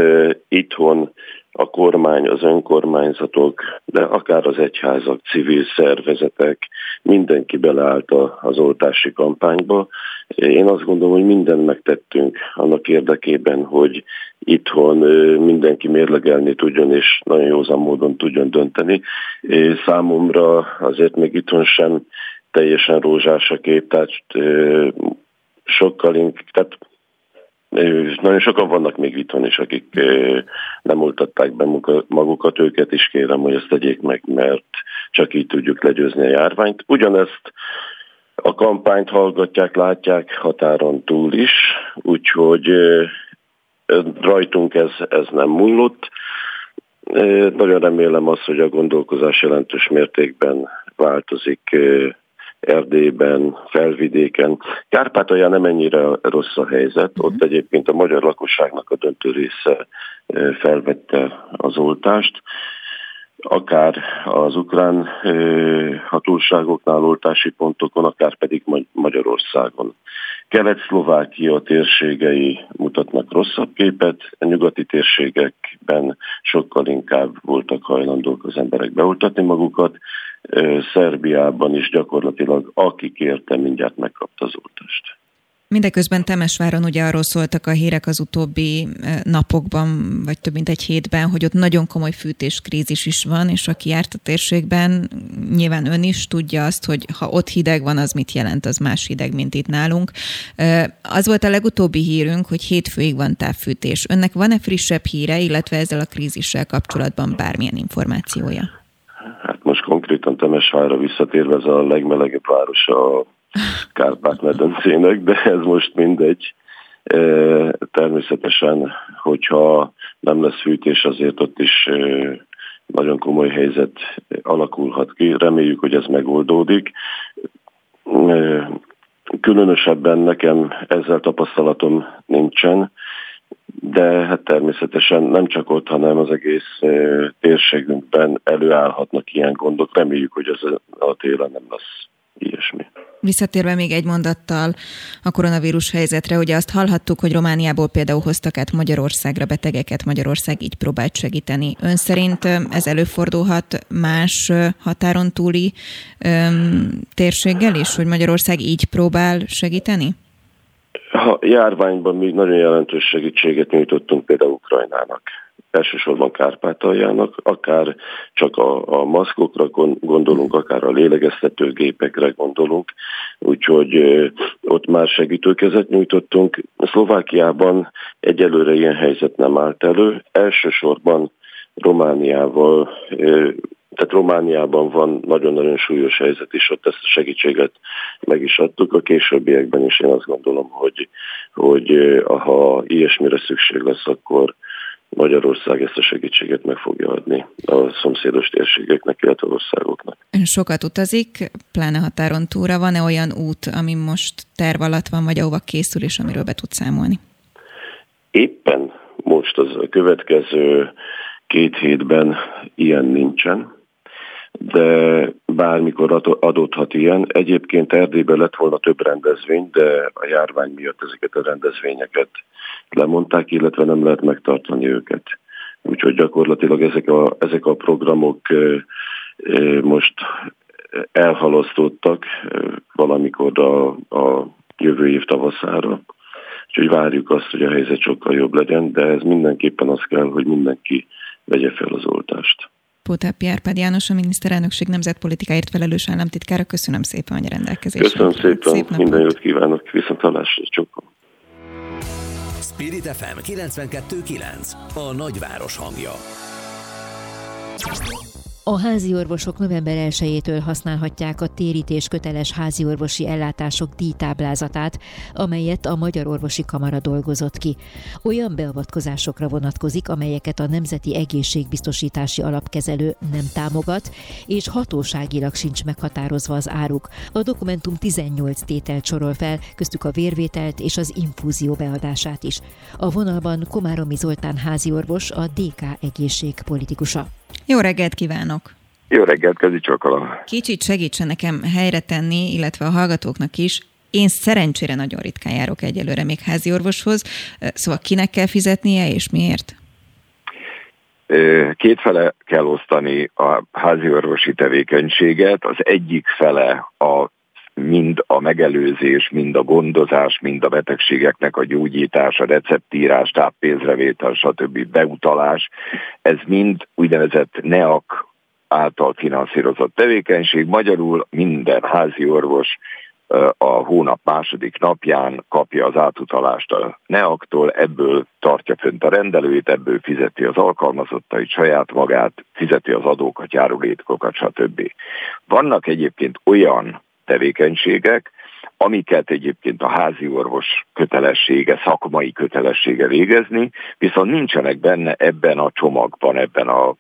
M: itthon a kormány, az önkormányzatok, de akár az egyházak, civil szervezetek, mindenki beleállt az oltási kampányba. Én azt gondolom, hogy mindent megtettünk annak érdekében, hogy itthon mindenki mérlegelni tudjon, és nagyon józan módon tudjon dönteni. Számomra azért még itthon sem teljesen rózsás a kép, tehát sokkal inkább, tehát nagyon sokan vannak még itthon is, akik nem oltatták be magukat, őket is kérem, hogy ezt tegyék meg, mert csak így tudjuk legyőzni a járványt. Ugyanezt a kampányt hallgatják, látják határon túl is, úgyhogy rajtunk ez, ez nem múlott. Nagyon remélem azt, hogy a gondolkozás jelentős mértékben változik Erdélyben, felvidéken. Kárpátalján nem ennyire rossz a helyzet, ott mhm. egyébként a magyar lakosságnak a döntő része felvette az oltást, akár az ukrán hatóságoknál oltási pontokon, akár pedig Magyarországon. Kelet-Szlovákia térségei mutatnak rosszabb képet, a nyugati térségekben sokkal inkább voltak hajlandók az emberek beoltatni magukat, Szerbiában is gyakorlatilag aki kérte, mindjárt megkapta az oltást.
A: Mindeközben Temesváron ugye arról szóltak a hírek az utóbbi napokban, vagy több mint egy hétben, hogy ott nagyon komoly fűtéskrízis is van, és aki járt a térségben, nyilván ön is tudja azt, hogy ha ott hideg van, az mit jelent, az más hideg, mint itt nálunk. Az volt a legutóbbi hírünk, hogy hétfőig van távfűtés. Önnek van-e frissebb híre, illetve ezzel a krízissel kapcsolatban bármilyen információja?
M: Hát most konkrétan Temesvárra visszatérve ez a legmelegebb város a Kárpát-medencének, de ez most mindegy. Természetesen, hogyha nem lesz fűtés, azért ott is nagyon komoly helyzet alakulhat ki. Reméljük, hogy ez megoldódik. Különösebben nekem ezzel tapasztalatom nincsen, de hát természetesen nem csak ott, hanem az egész térségünkben előállhatnak ilyen gondok. Reméljük, hogy ez a télen nem lesz ilyesmi.
A: Visszatérve még egy mondattal a koronavírus helyzetre, ugye azt hallhattuk, hogy Romániából például hoztak át Magyarországra betegeket, Magyarország így próbált segíteni. Ön szerint ez előfordulhat más határon túli öm, térséggel is, hogy Magyarország így próbál segíteni?
M: A járványban mi nagyon jelentős segítséget nyújtottunk például Ukrajnának elsősorban Kárpátaljának, akár csak a, a maszkokra gondolunk, akár a lélegeztetőgépekre gondolunk, úgyhogy ott már segítőkezet nyújtottunk. Szlovákiában egyelőre ilyen helyzet nem állt elő, elsősorban Romániával tehát Romániában van nagyon-nagyon súlyos helyzet, és ott ezt a segítséget meg is adtuk. A későbbiekben is én azt gondolom, hogy, hogy ha ilyesmire szükség lesz, akkor Magyarország ezt a segítséget meg fogja adni a szomszédos térségeknek, illetve országoknak.
A: Ön sokat utazik, pláne határon túlra. Van-e olyan út, ami most terv alatt van, vagy ahova készül, és amiről be tud számolni?
M: Éppen most az a következő két hétben ilyen nincsen, de bármikor adódhat ilyen. Egyébként Erdélyben lett volna több rendezvény, de a járvány miatt ezeket a rendezvényeket lemondták, illetve nem lehet megtartani őket. Úgyhogy gyakorlatilag ezek a, ezek a programok most elhalasztottak valamikor a, a jövő év tavaszára. Úgyhogy várjuk azt, hogy a helyzet sokkal jobb legyen, de ez mindenképpen az kell, hogy mindenki vegye fel az oltást.
A: Pótáp Járpád János, a miniszterelnökség nemzetpolitikáért felelős államtitkára. Köszönöm szépen, hogy a rendelkezésre.
M: Köszönöm szépen, Szép minden jót kívánok, viszont hallásra.
B: Spirit FM 92.9 A nagyváros hangja
C: A házi orvosok november 1-től használhatják a térítés köteles házi orvosi ellátások díjtáblázatát, amelyet a Magyar Orvosi Kamara dolgozott ki. Olyan beavatkozásokra vonatkozik, amelyeket a Nemzeti Egészségbiztosítási Alapkezelő nem támogat, és hatóságilag sincs meghatározva az áruk. A dokumentum 18 tételt sorol fel, köztük a vérvételt és az infúzió beadását is. A vonalban Komáromi Zoltán háziorvos, a DK egészség politikusa.
A: Jó reggelt kívánok!
N: Jó reggelt, Kezi Csokala!
A: Kicsit segítsen nekem helyre tenni, illetve a hallgatóknak is. Én szerencsére nagyon ritkán járok egyelőre még házi orvoshoz, szóval kinek kell fizetnie és miért?
N: Kétfele kell osztani a házi orvosi tevékenységet. Az egyik fele a mind a megelőzés, mind a gondozás, mind a betegségeknek a gyógyítása, receptírás, táppénzrevétel, stb. beutalás, ez mind úgynevezett NEAK által finanszírozott tevékenység. Magyarul minden házi orvos a hónap második napján kapja az átutalást a NEAK-tól, ebből tartja fönt a rendelőjét, ebből fizeti az alkalmazottait, saját magát, fizeti az adókat, járulékokat, stb. Vannak egyébként olyan tevékenységek, amiket egyébként a házi orvos kötelessége, szakmai kötelessége végezni, viszont nincsenek benne ebben a csomagban, ebben a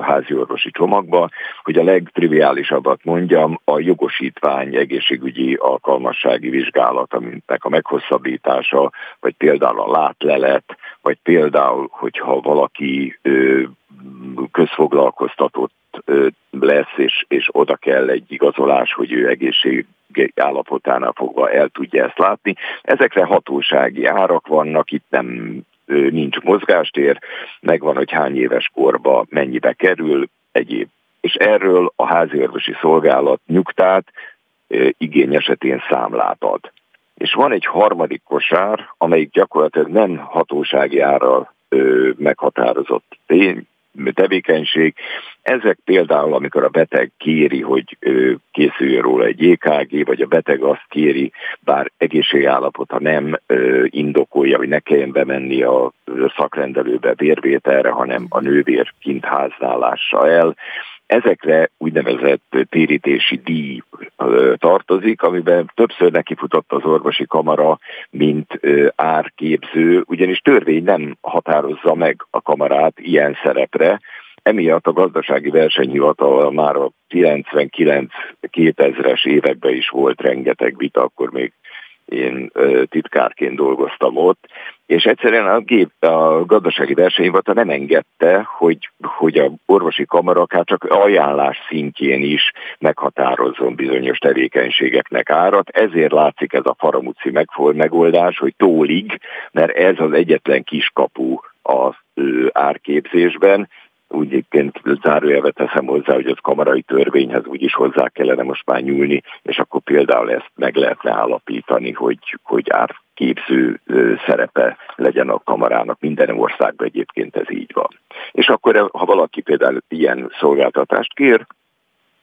N: házi orvosi csomagban, hogy a legtriviálisabbat mondjam, a jogosítvány egészségügyi alkalmassági vizsgálat, aminek a meghosszabbítása, vagy például a látlelet, vagy például, hogyha valaki közfoglalkoztatott lesz, és, és oda kell egy igazolás, hogy ő egészség állapotánál fogva el tudja ezt látni. Ezekre hatósági árak vannak, itt nem nincs mozgástér, megvan, hogy hány éves korba mennyibe kerül, egyéb. És erről a háziorvosi szolgálat nyugtát igény esetén számlát ad. És van egy harmadik kosár, amelyik gyakorlatilag nem hatósági árral meghatározott tény, tevékenység. Ezek például, amikor a beteg kéri, hogy készüljön róla egy EKG, vagy a beteg azt kéri, bár egészségállapota nem indokolja, hogy ne kelljen bemenni a szakrendelőbe vérvételre, hanem a nővér kint háználása el, Ezekre úgynevezett térítési díj tartozik, amiben többször nekifutott az orvosi kamara, mint árképző, ugyanis törvény nem határozza meg a kamarát ilyen szerepre, Emiatt a gazdasági versenyhivatal már a 99-2000-es években is volt rengeteg vita, akkor még én titkárként dolgoztam ott, és egyszerűen a, gép, a gazdasági versenyhivatal nem engedte, hogy, hogy a orvosi kamara akár csak ajánlás szintjén is meghatározzon bizonyos tevékenységeknek árat. Ezért látszik ez a faramúci megoldás, hogy tólig, mert ez az egyetlen kiskapu az árképzésben, úgy egyébként zárójelve teszem hozzá, hogy az kamarai törvényhez úgyis hozzá kellene most már nyúlni, és akkor például ezt meg lehetne állapítani, hogy, hogy árképző szerepe legyen a kamarának. Minden országban egyébként ez így van. És akkor, ha valaki például ilyen szolgáltatást kér,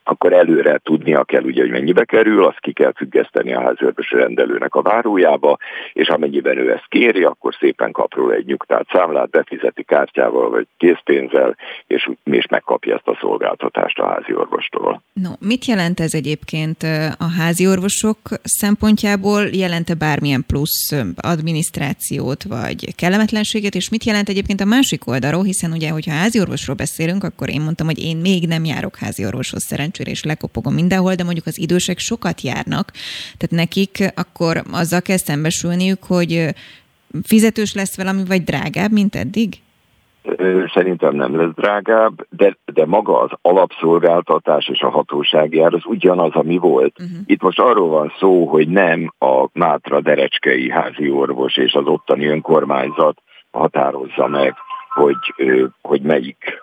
N: akkor előre tudnia kell, ugye, hogy mennyibe kerül, azt ki kell függeszteni a házőrbös rendelőnek a várójába, és amennyiben ő ezt kéri, akkor szépen kap róla egy nyugtát számlát, befizeti kártyával vagy készpénzzel, és, és megkapja ezt a szolgáltatást a házi orvostól.
A: No, mit jelent ez egyébként a házi orvosok szempontjából? Jelente bármilyen plusz adminisztrációt vagy kellemetlenséget, és mit jelent egyébként a másik oldalról, hiszen ugye, hogyha házi orvosról beszélünk, akkor én mondtam, hogy én még nem járok házi orvoshoz szerencsére szerencsére és lekopogom mindenhol, de mondjuk az idősek sokat járnak, tehát nekik akkor azzal kell szembesülniük, hogy fizetős lesz valami, vagy drágább, mint eddig?
N: Szerintem nem lesz drágább, de, de maga az alapszolgáltatás és a hatósági ár az ugyanaz, ami volt. Uh-huh. Itt most arról van szó, hogy nem a Mátra Derecskei házi orvos és az ottani önkormányzat határozza meg, hogy, hogy melyik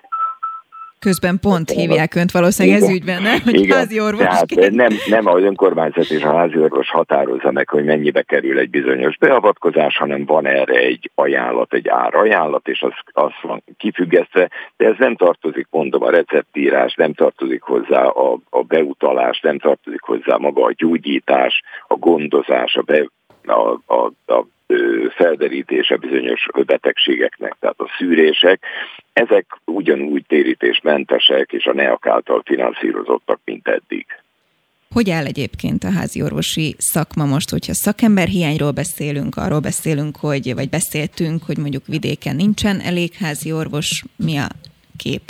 A: Közben pont hívják önt valószínűleg ez ügyben, nem? Hogy
N: Igen.
A: házi orvos.
N: Tehát nem, nem az önkormányzat és a házi orvos határozza meg, hogy mennyibe kerül egy bizonyos beavatkozás, hanem van erre egy ajánlat, egy árajánlat, és az, az van kifüggesztve, de ez nem tartozik, mondom, a receptírás, nem tartozik hozzá a, a beutalás, nem tartozik hozzá maga a gyógyítás, a gondozás, a, be, a, a, a felderítése bizonyos betegségeknek, tehát a szűrések, ezek ugyanúgy térítésmentesek és a NEAK által finanszírozottak, mint eddig.
A: Hogy áll egyébként a házi orvosi szakma most, hogyha szakember hiányról beszélünk, arról beszélünk, hogy, vagy beszéltünk, hogy mondjuk vidéken nincsen elég házi orvos, mi a kép?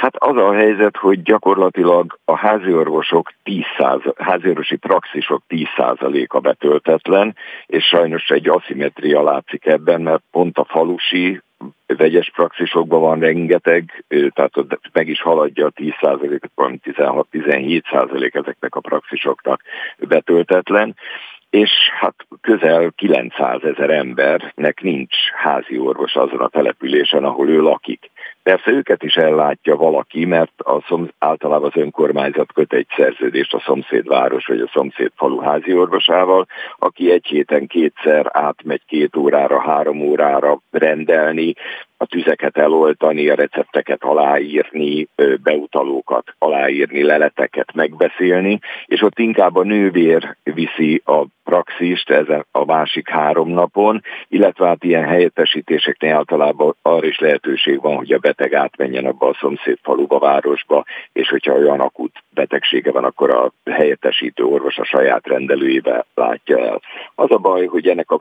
N: Hát az a helyzet, hogy gyakorlatilag a háziorvosok 10%, háziorvosi praxisok 10%-a betöltetlen, és sajnos egy aszimetria látszik ebben, mert pont a falusi vegyes praxisokban van rengeteg, tehát meg is haladja a 10%-ot, van 16-17% ezeknek a praxisoknak betöltetlen, és hát közel 900 ezer embernek nincs házi orvos azon a településen, ahol ő lakik. Persze őket is ellátja valaki, mert a szom, általában az önkormányzat köt egy szerződést a szomszédváros vagy a szomszéd falu házi orvosával, aki egy héten kétszer átmegy két órára, három órára rendelni, a tüzeket eloltani, a recepteket aláírni, beutalókat aláírni, leleteket megbeszélni, és ott inkább a nővér viszi a praxist ezen a másik három napon, illetve hát ilyen helyettesítéseknél általában arra is lehetőség van, hogy a beteg átmenjen abba a szomszéd faluba, városba, és hogyha olyan akut betegsége van, akkor a helyettesítő orvos a saját rendelőjébe látja el. Az a baj, hogy ennek a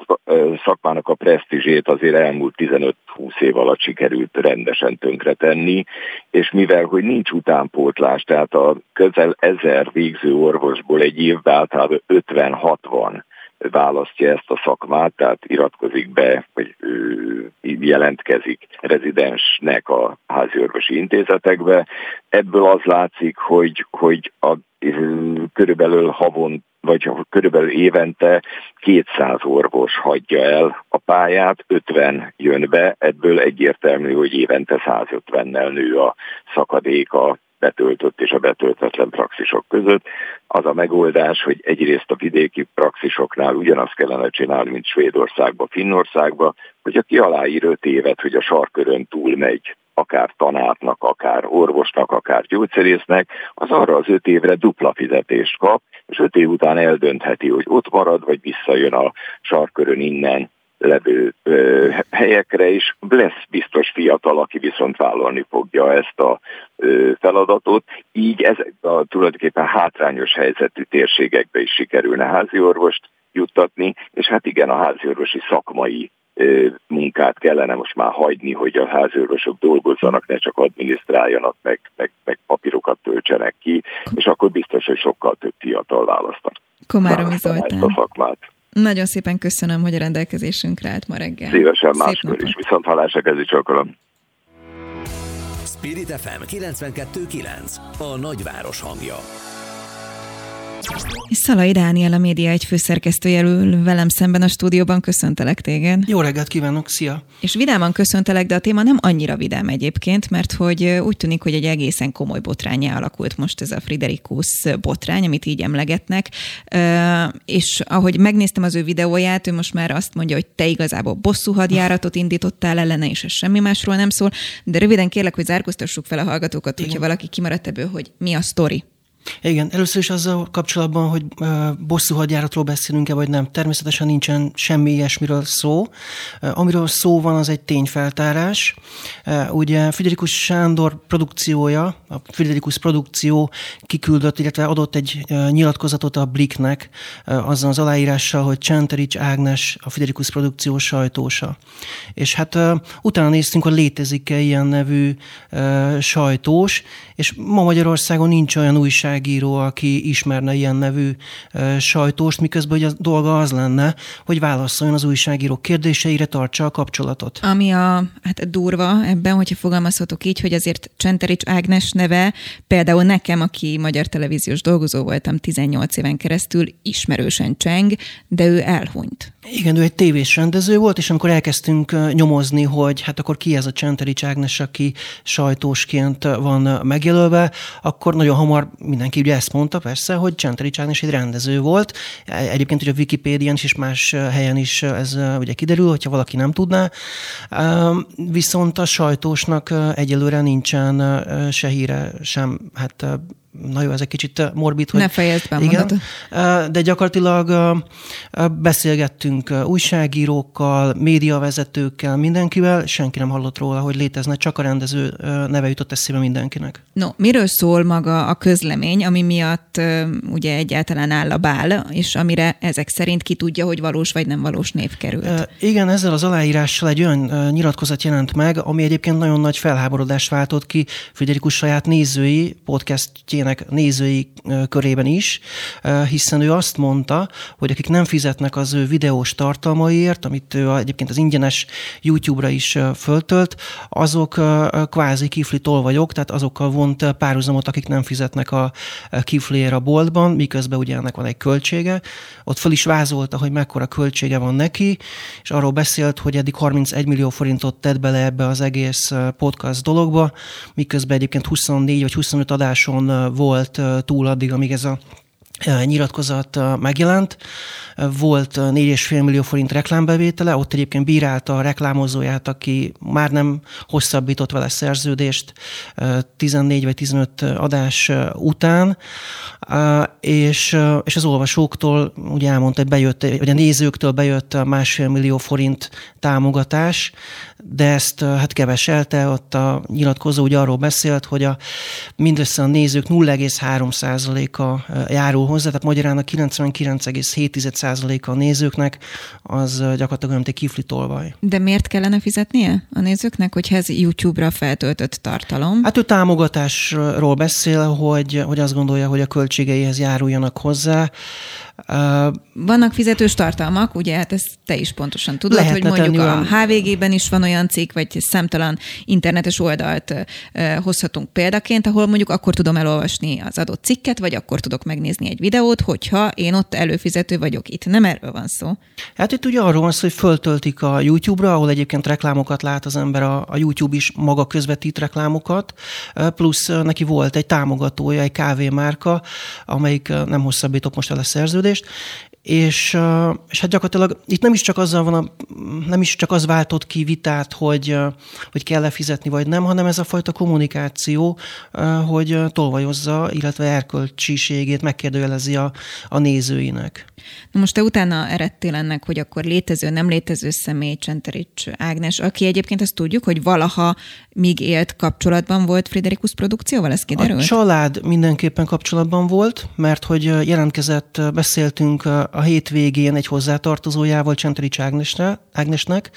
N: szakmának a presztízsét azért elmúlt 15-20 év alatt sikerült rendesen tönkretenni, és mivel, hogy nincs utánpótlás, tehát a közel ezer végző orvosból egy évben általában 50-60 választja ezt a szakmát, tehát iratkozik be, vagy jelentkezik rezidensnek a háziorvosi intézetekbe. Ebből az látszik, hogy, hogy a, körülbelül havon vagy körülbelül évente 200 orvos hagyja el a pályát, 50 jön be, ebből egyértelmű, hogy évente 150-nel nő a szakadék a betöltött és a betöltetlen praxisok között. Az a megoldás, hogy egyrészt a vidéki praxisoknál ugyanazt kellene csinálni, mint Svédországba, Finnországba, hogy aki aláír öt évet, hogy a sarkörön túl megy, akár tanárnak, akár orvosnak, akár gyógyszerésznek, az arra az öt évre dupla fizetést kap, és öt év után eldöntheti, hogy ott marad, vagy visszajön a sarkörön innen levő ö, helyekre is. Lesz biztos fiatal, aki viszont vállalni fogja ezt a ö, feladatot. Így ezek a tulajdonképpen hátrányos helyzetű térségekbe is sikerülne háziorvost juttatni, és hát igen, a háziorvosi szakmai munkát kellene most már hagyni, hogy a háziorvosok dolgozzanak, ne csak adminisztráljanak, meg, meg, meg papírokat töltsenek ki, és akkor biztos, hogy sokkal több fiatal választanak.
A: Komáromi Zoltán.
N: a szakmát.
A: Nagyon szépen köszönöm, hogy a rendelkezésünkre állt ma reggel.
N: Szívesen máskor is. Viszont hallásra kezdi csokolom.
B: Spirit FM 92.9. A nagyváros hangja.
A: Szalai Dániel, a média egy főszerkesztője ül velem szemben a stúdióban. Köszöntelek téged.
O: Jó reggelt kívánok, szia!
A: És vidáman köszöntelek, de a téma nem annyira vidám egyébként, mert hogy úgy tűnik, hogy egy egészen komoly botrányá alakult most ez a Friderikus botrány, amit így emlegetnek. És ahogy megnéztem az ő videóját, ő most már azt mondja, hogy te igazából bosszú hadjáratot indítottál ellene, és ez semmi másról nem szól. De röviden kérlek, hogy zárkóztassuk fel a hallgatókat, Igen. hogyha valaki kimaradt ebből, hogy mi a sztori.
O: Igen, először is azzal kapcsolatban, hogy bosszú hadjáratról beszélünk-e, vagy nem. Természetesen nincsen semmi ilyesmiről szó. Amiről szó van, az egy tényfeltárás. Ugye Friderikus Sándor produkciója, a Friderikus produkció kiküldött, illetve adott egy nyilatkozatot a Bliknek azzal az aláírással, hogy Csenterics Ágnes a Friderikus produkció sajtósa. És hát utána néztünk, hogy létezik-e ilyen nevű sajtós, és ma Magyarországon nincs olyan újságíró, aki ismerne ilyen nevű sajtóst, miközben hogy a dolga az lenne, hogy válaszoljon az újságírók kérdéseire, tartsa a kapcsolatot.
A: Ami a hát durva ebben, hogyha fogalmazhatok így, hogy azért Csenterics Ágnes neve például nekem, aki magyar televíziós dolgozó voltam 18 éven keresztül, ismerősen cseng, de ő elhunyt.
O: Igen, ő egy tévés rendező volt, és amikor elkezdtünk nyomozni, hogy hát akkor ki ez a Csenterics Ágnes, aki sajtósként van megjelölve, akkor nagyon hamar mindenki ugye ezt mondta persze, hogy Csenterics Ágnes egy rendező volt. Egyébként ugye a Wikipédián is és más helyen is ez ugye kiderül, hogyha valaki nem tudná. Viszont a sajtósnak egyelőre nincsen se híre, sem hát na jó, ez egy kicsit morbid, hogy...
A: Ne fejezd be
O: igen, De gyakorlatilag beszélgettünk újságírókkal, médiavezetőkkel, mindenkivel, senki nem hallott róla, hogy létezne, csak a rendező neve jutott eszébe mindenkinek.
A: No, miről szól maga a közlemény, ami miatt ugye egyáltalán áll a bál, és amire ezek szerint ki tudja, hogy valós vagy nem valós név került?
O: Igen, ezzel az aláírással egy olyan nyilatkozat jelent meg, ami egyébként nagyon nagy felháborodást váltott ki Friderikus saját nézői, podcastjének nézői körében is, hiszen ő azt mondta, hogy akik nem fizetnek az ő videós tartalmaiért, amit ő egyébként az ingyenes YouTube-ra is föltölt, azok kvázi kifli tolvajok, tehát azokkal vont párhuzamot, akik nem fizetnek a kifliért a boltban, miközben ugye ennek van egy költsége. Ott fel is vázolta, hogy mekkora költsége van neki, és arról beszélt, hogy eddig 31 millió forintot tett bele ebbe az egész podcast dologba, miközben egyébként 24 vagy 25 adáson volt túl addig, amíg ez a nyilatkozat megjelent. Volt 4,5 millió forint reklámbevétele, ott egyébként bírálta a reklámozóját, aki már nem hosszabbított vele szerződést 14 vagy 15 adás után, és, és az olvasóktól ugye elmondta, hogy bejött, vagy a nézőktől bejött másfél millió forint támogatás, de ezt hát keveselte, ott a nyilatkozó ugye arról beszélt, hogy a, mindössze a nézők 0,3%-a járul hozzá, tehát magyarán a 99,7%-a a nézőknek az gyakorlatilag olyan, mint egy kiflitolvaj.
A: De miért kellene fizetnie a nézőknek, hogyha ez YouTube-ra feltöltött tartalom?
O: Hát ő támogatásról beszél, hogy, hogy azt gondolja, hogy a költségeihez járuljanak hozzá.
A: Vannak fizetős tartalmak, ugye, hát ezt te is pontosan tudod, Lehetne hogy mondjuk a HVG-ben is van olyan cikk, vagy számtalan internetes oldalt hozhatunk példaként, ahol mondjuk akkor tudom elolvasni az adott cikket, vagy akkor tudok megnézni egy videót, hogyha én ott előfizető vagyok. Itt nem erről van szó.
O: Hát itt ugye arról van szó, hogy föltöltik a YouTube-ra, ahol egyébként reklámokat lát az ember, a, a YouTube is maga közvetít reklámokat, plusz neki volt egy támogatója, egy kávémárka, amelyik nem hosszabbított most el a szerződést, szerződést, és, és hát gyakorlatilag itt nem is csak azzal van, a, nem is csak az váltott ki vitát, hogy, hogy kell-e fizetni vagy nem, hanem ez a fajta kommunikáció, hogy tolvajozza, illetve erkölcsiségét megkérdőjelezi a, a nézőinek.
A: Na most te utána eredtél ennek, hogy akkor létező, nem létező személy, Csenterics Ágnes, aki egyébként azt tudjuk, hogy valaha míg élt kapcsolatban volt Friderikus produkcióval, ez kiderült?
O: A család mindenképpen kapcsolatban volt, mert hogy jelentkezett, beszéltünk a hétvégén egy hozzátartozójával, Csenterics Ágnesnek,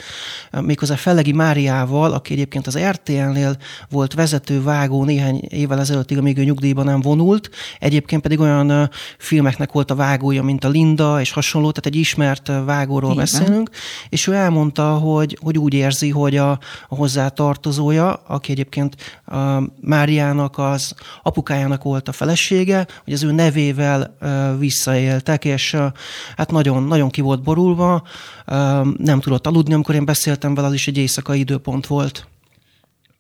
O: méghozzá Fellegi Máriával, aki egyébként az RTL-nél volt vezető vágó néhány évvel ezelőttig, amíg ő nyugdíjban nem vonult, egyébként pedig olyan filmeknek volt a vágója, mint a Linda és hasonló, tehát egy ismert vágóról Igen. beszélünk, és ő elmondta, hogy, hogy úgy érzi, hogy a, a hozzátartozója, aki egyébként a Máriának az apukájának volt a felesége, hogy az ő nevével visszaéltek, és hát nagyon, nagyon ki volt borulva, nem tudott aludni, amikor én beszéltem vele, az is egy éjszakai időpont volt.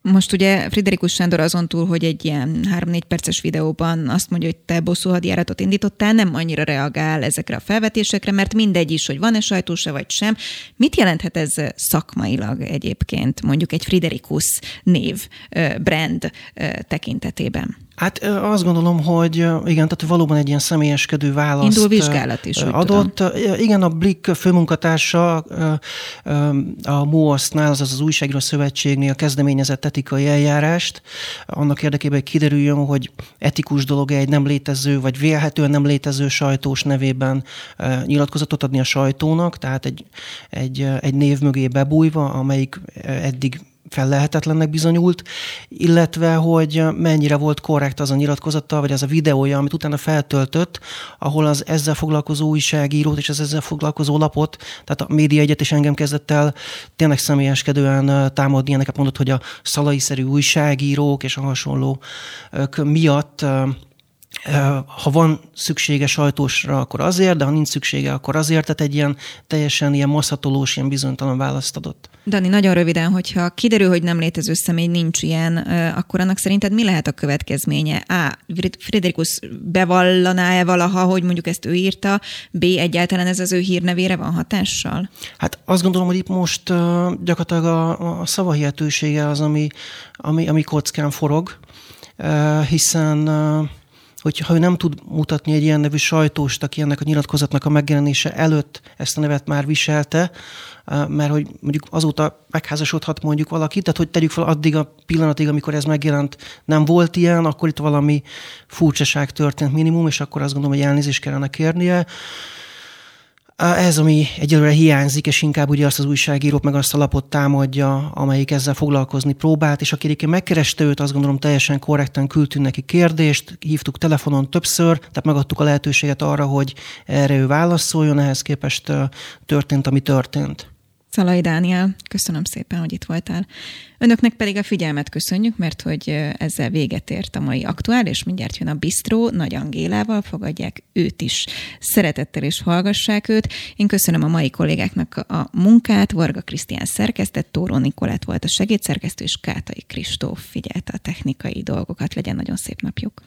A: Most ugye Friderikus Sándor azon túl, hogy egy ilyen 3-4 perces videóban azt mondja, hogy te bosszú hadjáratot indítottál, nem annyira reagál ezekre a felvetésekre, mert mindegy is, hogy van-e sajtóse vagy sem. Mit jelenthet ez szakmailag egyébként, mondjuk egy Friderikus név, brand tekintetében?
O: Hát azt gondolom, hogy igen, tehát valóban egy ilyen személyeskedő választ
A: Indul vizsgálat is,
O: adott. Tudom. Igen, a Blick főmunkatársa a MOASZ-nál, azaz az Újságíró Szövetségnél kezdeményezett etikai eljárást, annak érdekében, hogy kiderüljön, hogy etikus dolog egy nem létező, vagy vélhetően nem létező sajtós nevében nyilatkozatot adni a sajtónak, tehát egy, egy, egy név mögé bebújva, amelyik eddig fellehetetlennek bizonyult, illetve hogy mennyire volt korrekt az a nyilatkozata, vagy az a videója, amit utána feltöltött, ahol az ezzel foglalkozó újságírót és az ezzel foglalkozó lapot, tehát a média egyet is engem kezdett el tényleg személyeskedően támadni, ilyeneket mondott, hogy a szalai-szerű újságírók és a hasonló miatt ha van szüksége sajtósra, akkor azért, de ha nincs szüksége, akkor azért, tehát egy ilyen teljesen ilyen masszatolós, ilyen bizonytalan választ adott.
A: Dani, nagyon röviden, hogyha kiderül, hogy nem létező személy, nincs ilyen, akkor annak szerinted mi lehet a következménye? A. Friderikus bevallaná-e valaha, hogy mondjuk ezt ő írta? B. Egyáltalán ez az ő hírnevére van hatással?
O: Hát azt gondolom, hogy itt most gyakorlatilag a, a szavahihetősége az, ami, ami, ami kockán forog, hiszen hogy ha ő nem tud mutatni egy ilyen nevű sajtóst, aki ennek a nyilatkozatnak a megjelenése előtt ezt a nevet már viselte, mert hogy mondjuk azóta megházasodhat mondjuk valaki, tehát hogy tegyük fel addig a pillanatig, amikor ez megjelent, nem volt ilyen, akkor itt valami furcsaság történt minimum, és akkor azt gondolom, hogy elnézést kellene kérnie. Ez, ami egyelőre hiányzik, és inkább ugye azt az újságírót, meg azt a lapot támadja, amelyik ezzel foglalkozni próbált, és aki egyébként megkereste őt, azt gondolom teljesen korrekten küldtünk neki kérdést, hívtuk telefonon többször, tehát megadtuk a lehetőséget arra, hogy erre ő válaszoljon, ehhez képest történt, ami történt.
A: Szalai Dániel, köszönöm szépen, hogy itt voltál. Önöknek pedig a figyelmet köszönjük, mert hogy ezzel véget ért a mai aktuál, és mindjárt jön a Bistró, Nagy Angélával fogadják őt is. Szeretettel és hallgassák őt. Én köszönöm a mai kollégáknak a munkát. Varga Krisztián szerkesztett, Tóró Nikolett volt a segédszerkesztő, és Kátai Kristóf figyelte a technikai dolgokat. Legyen nagyon szép napjuk.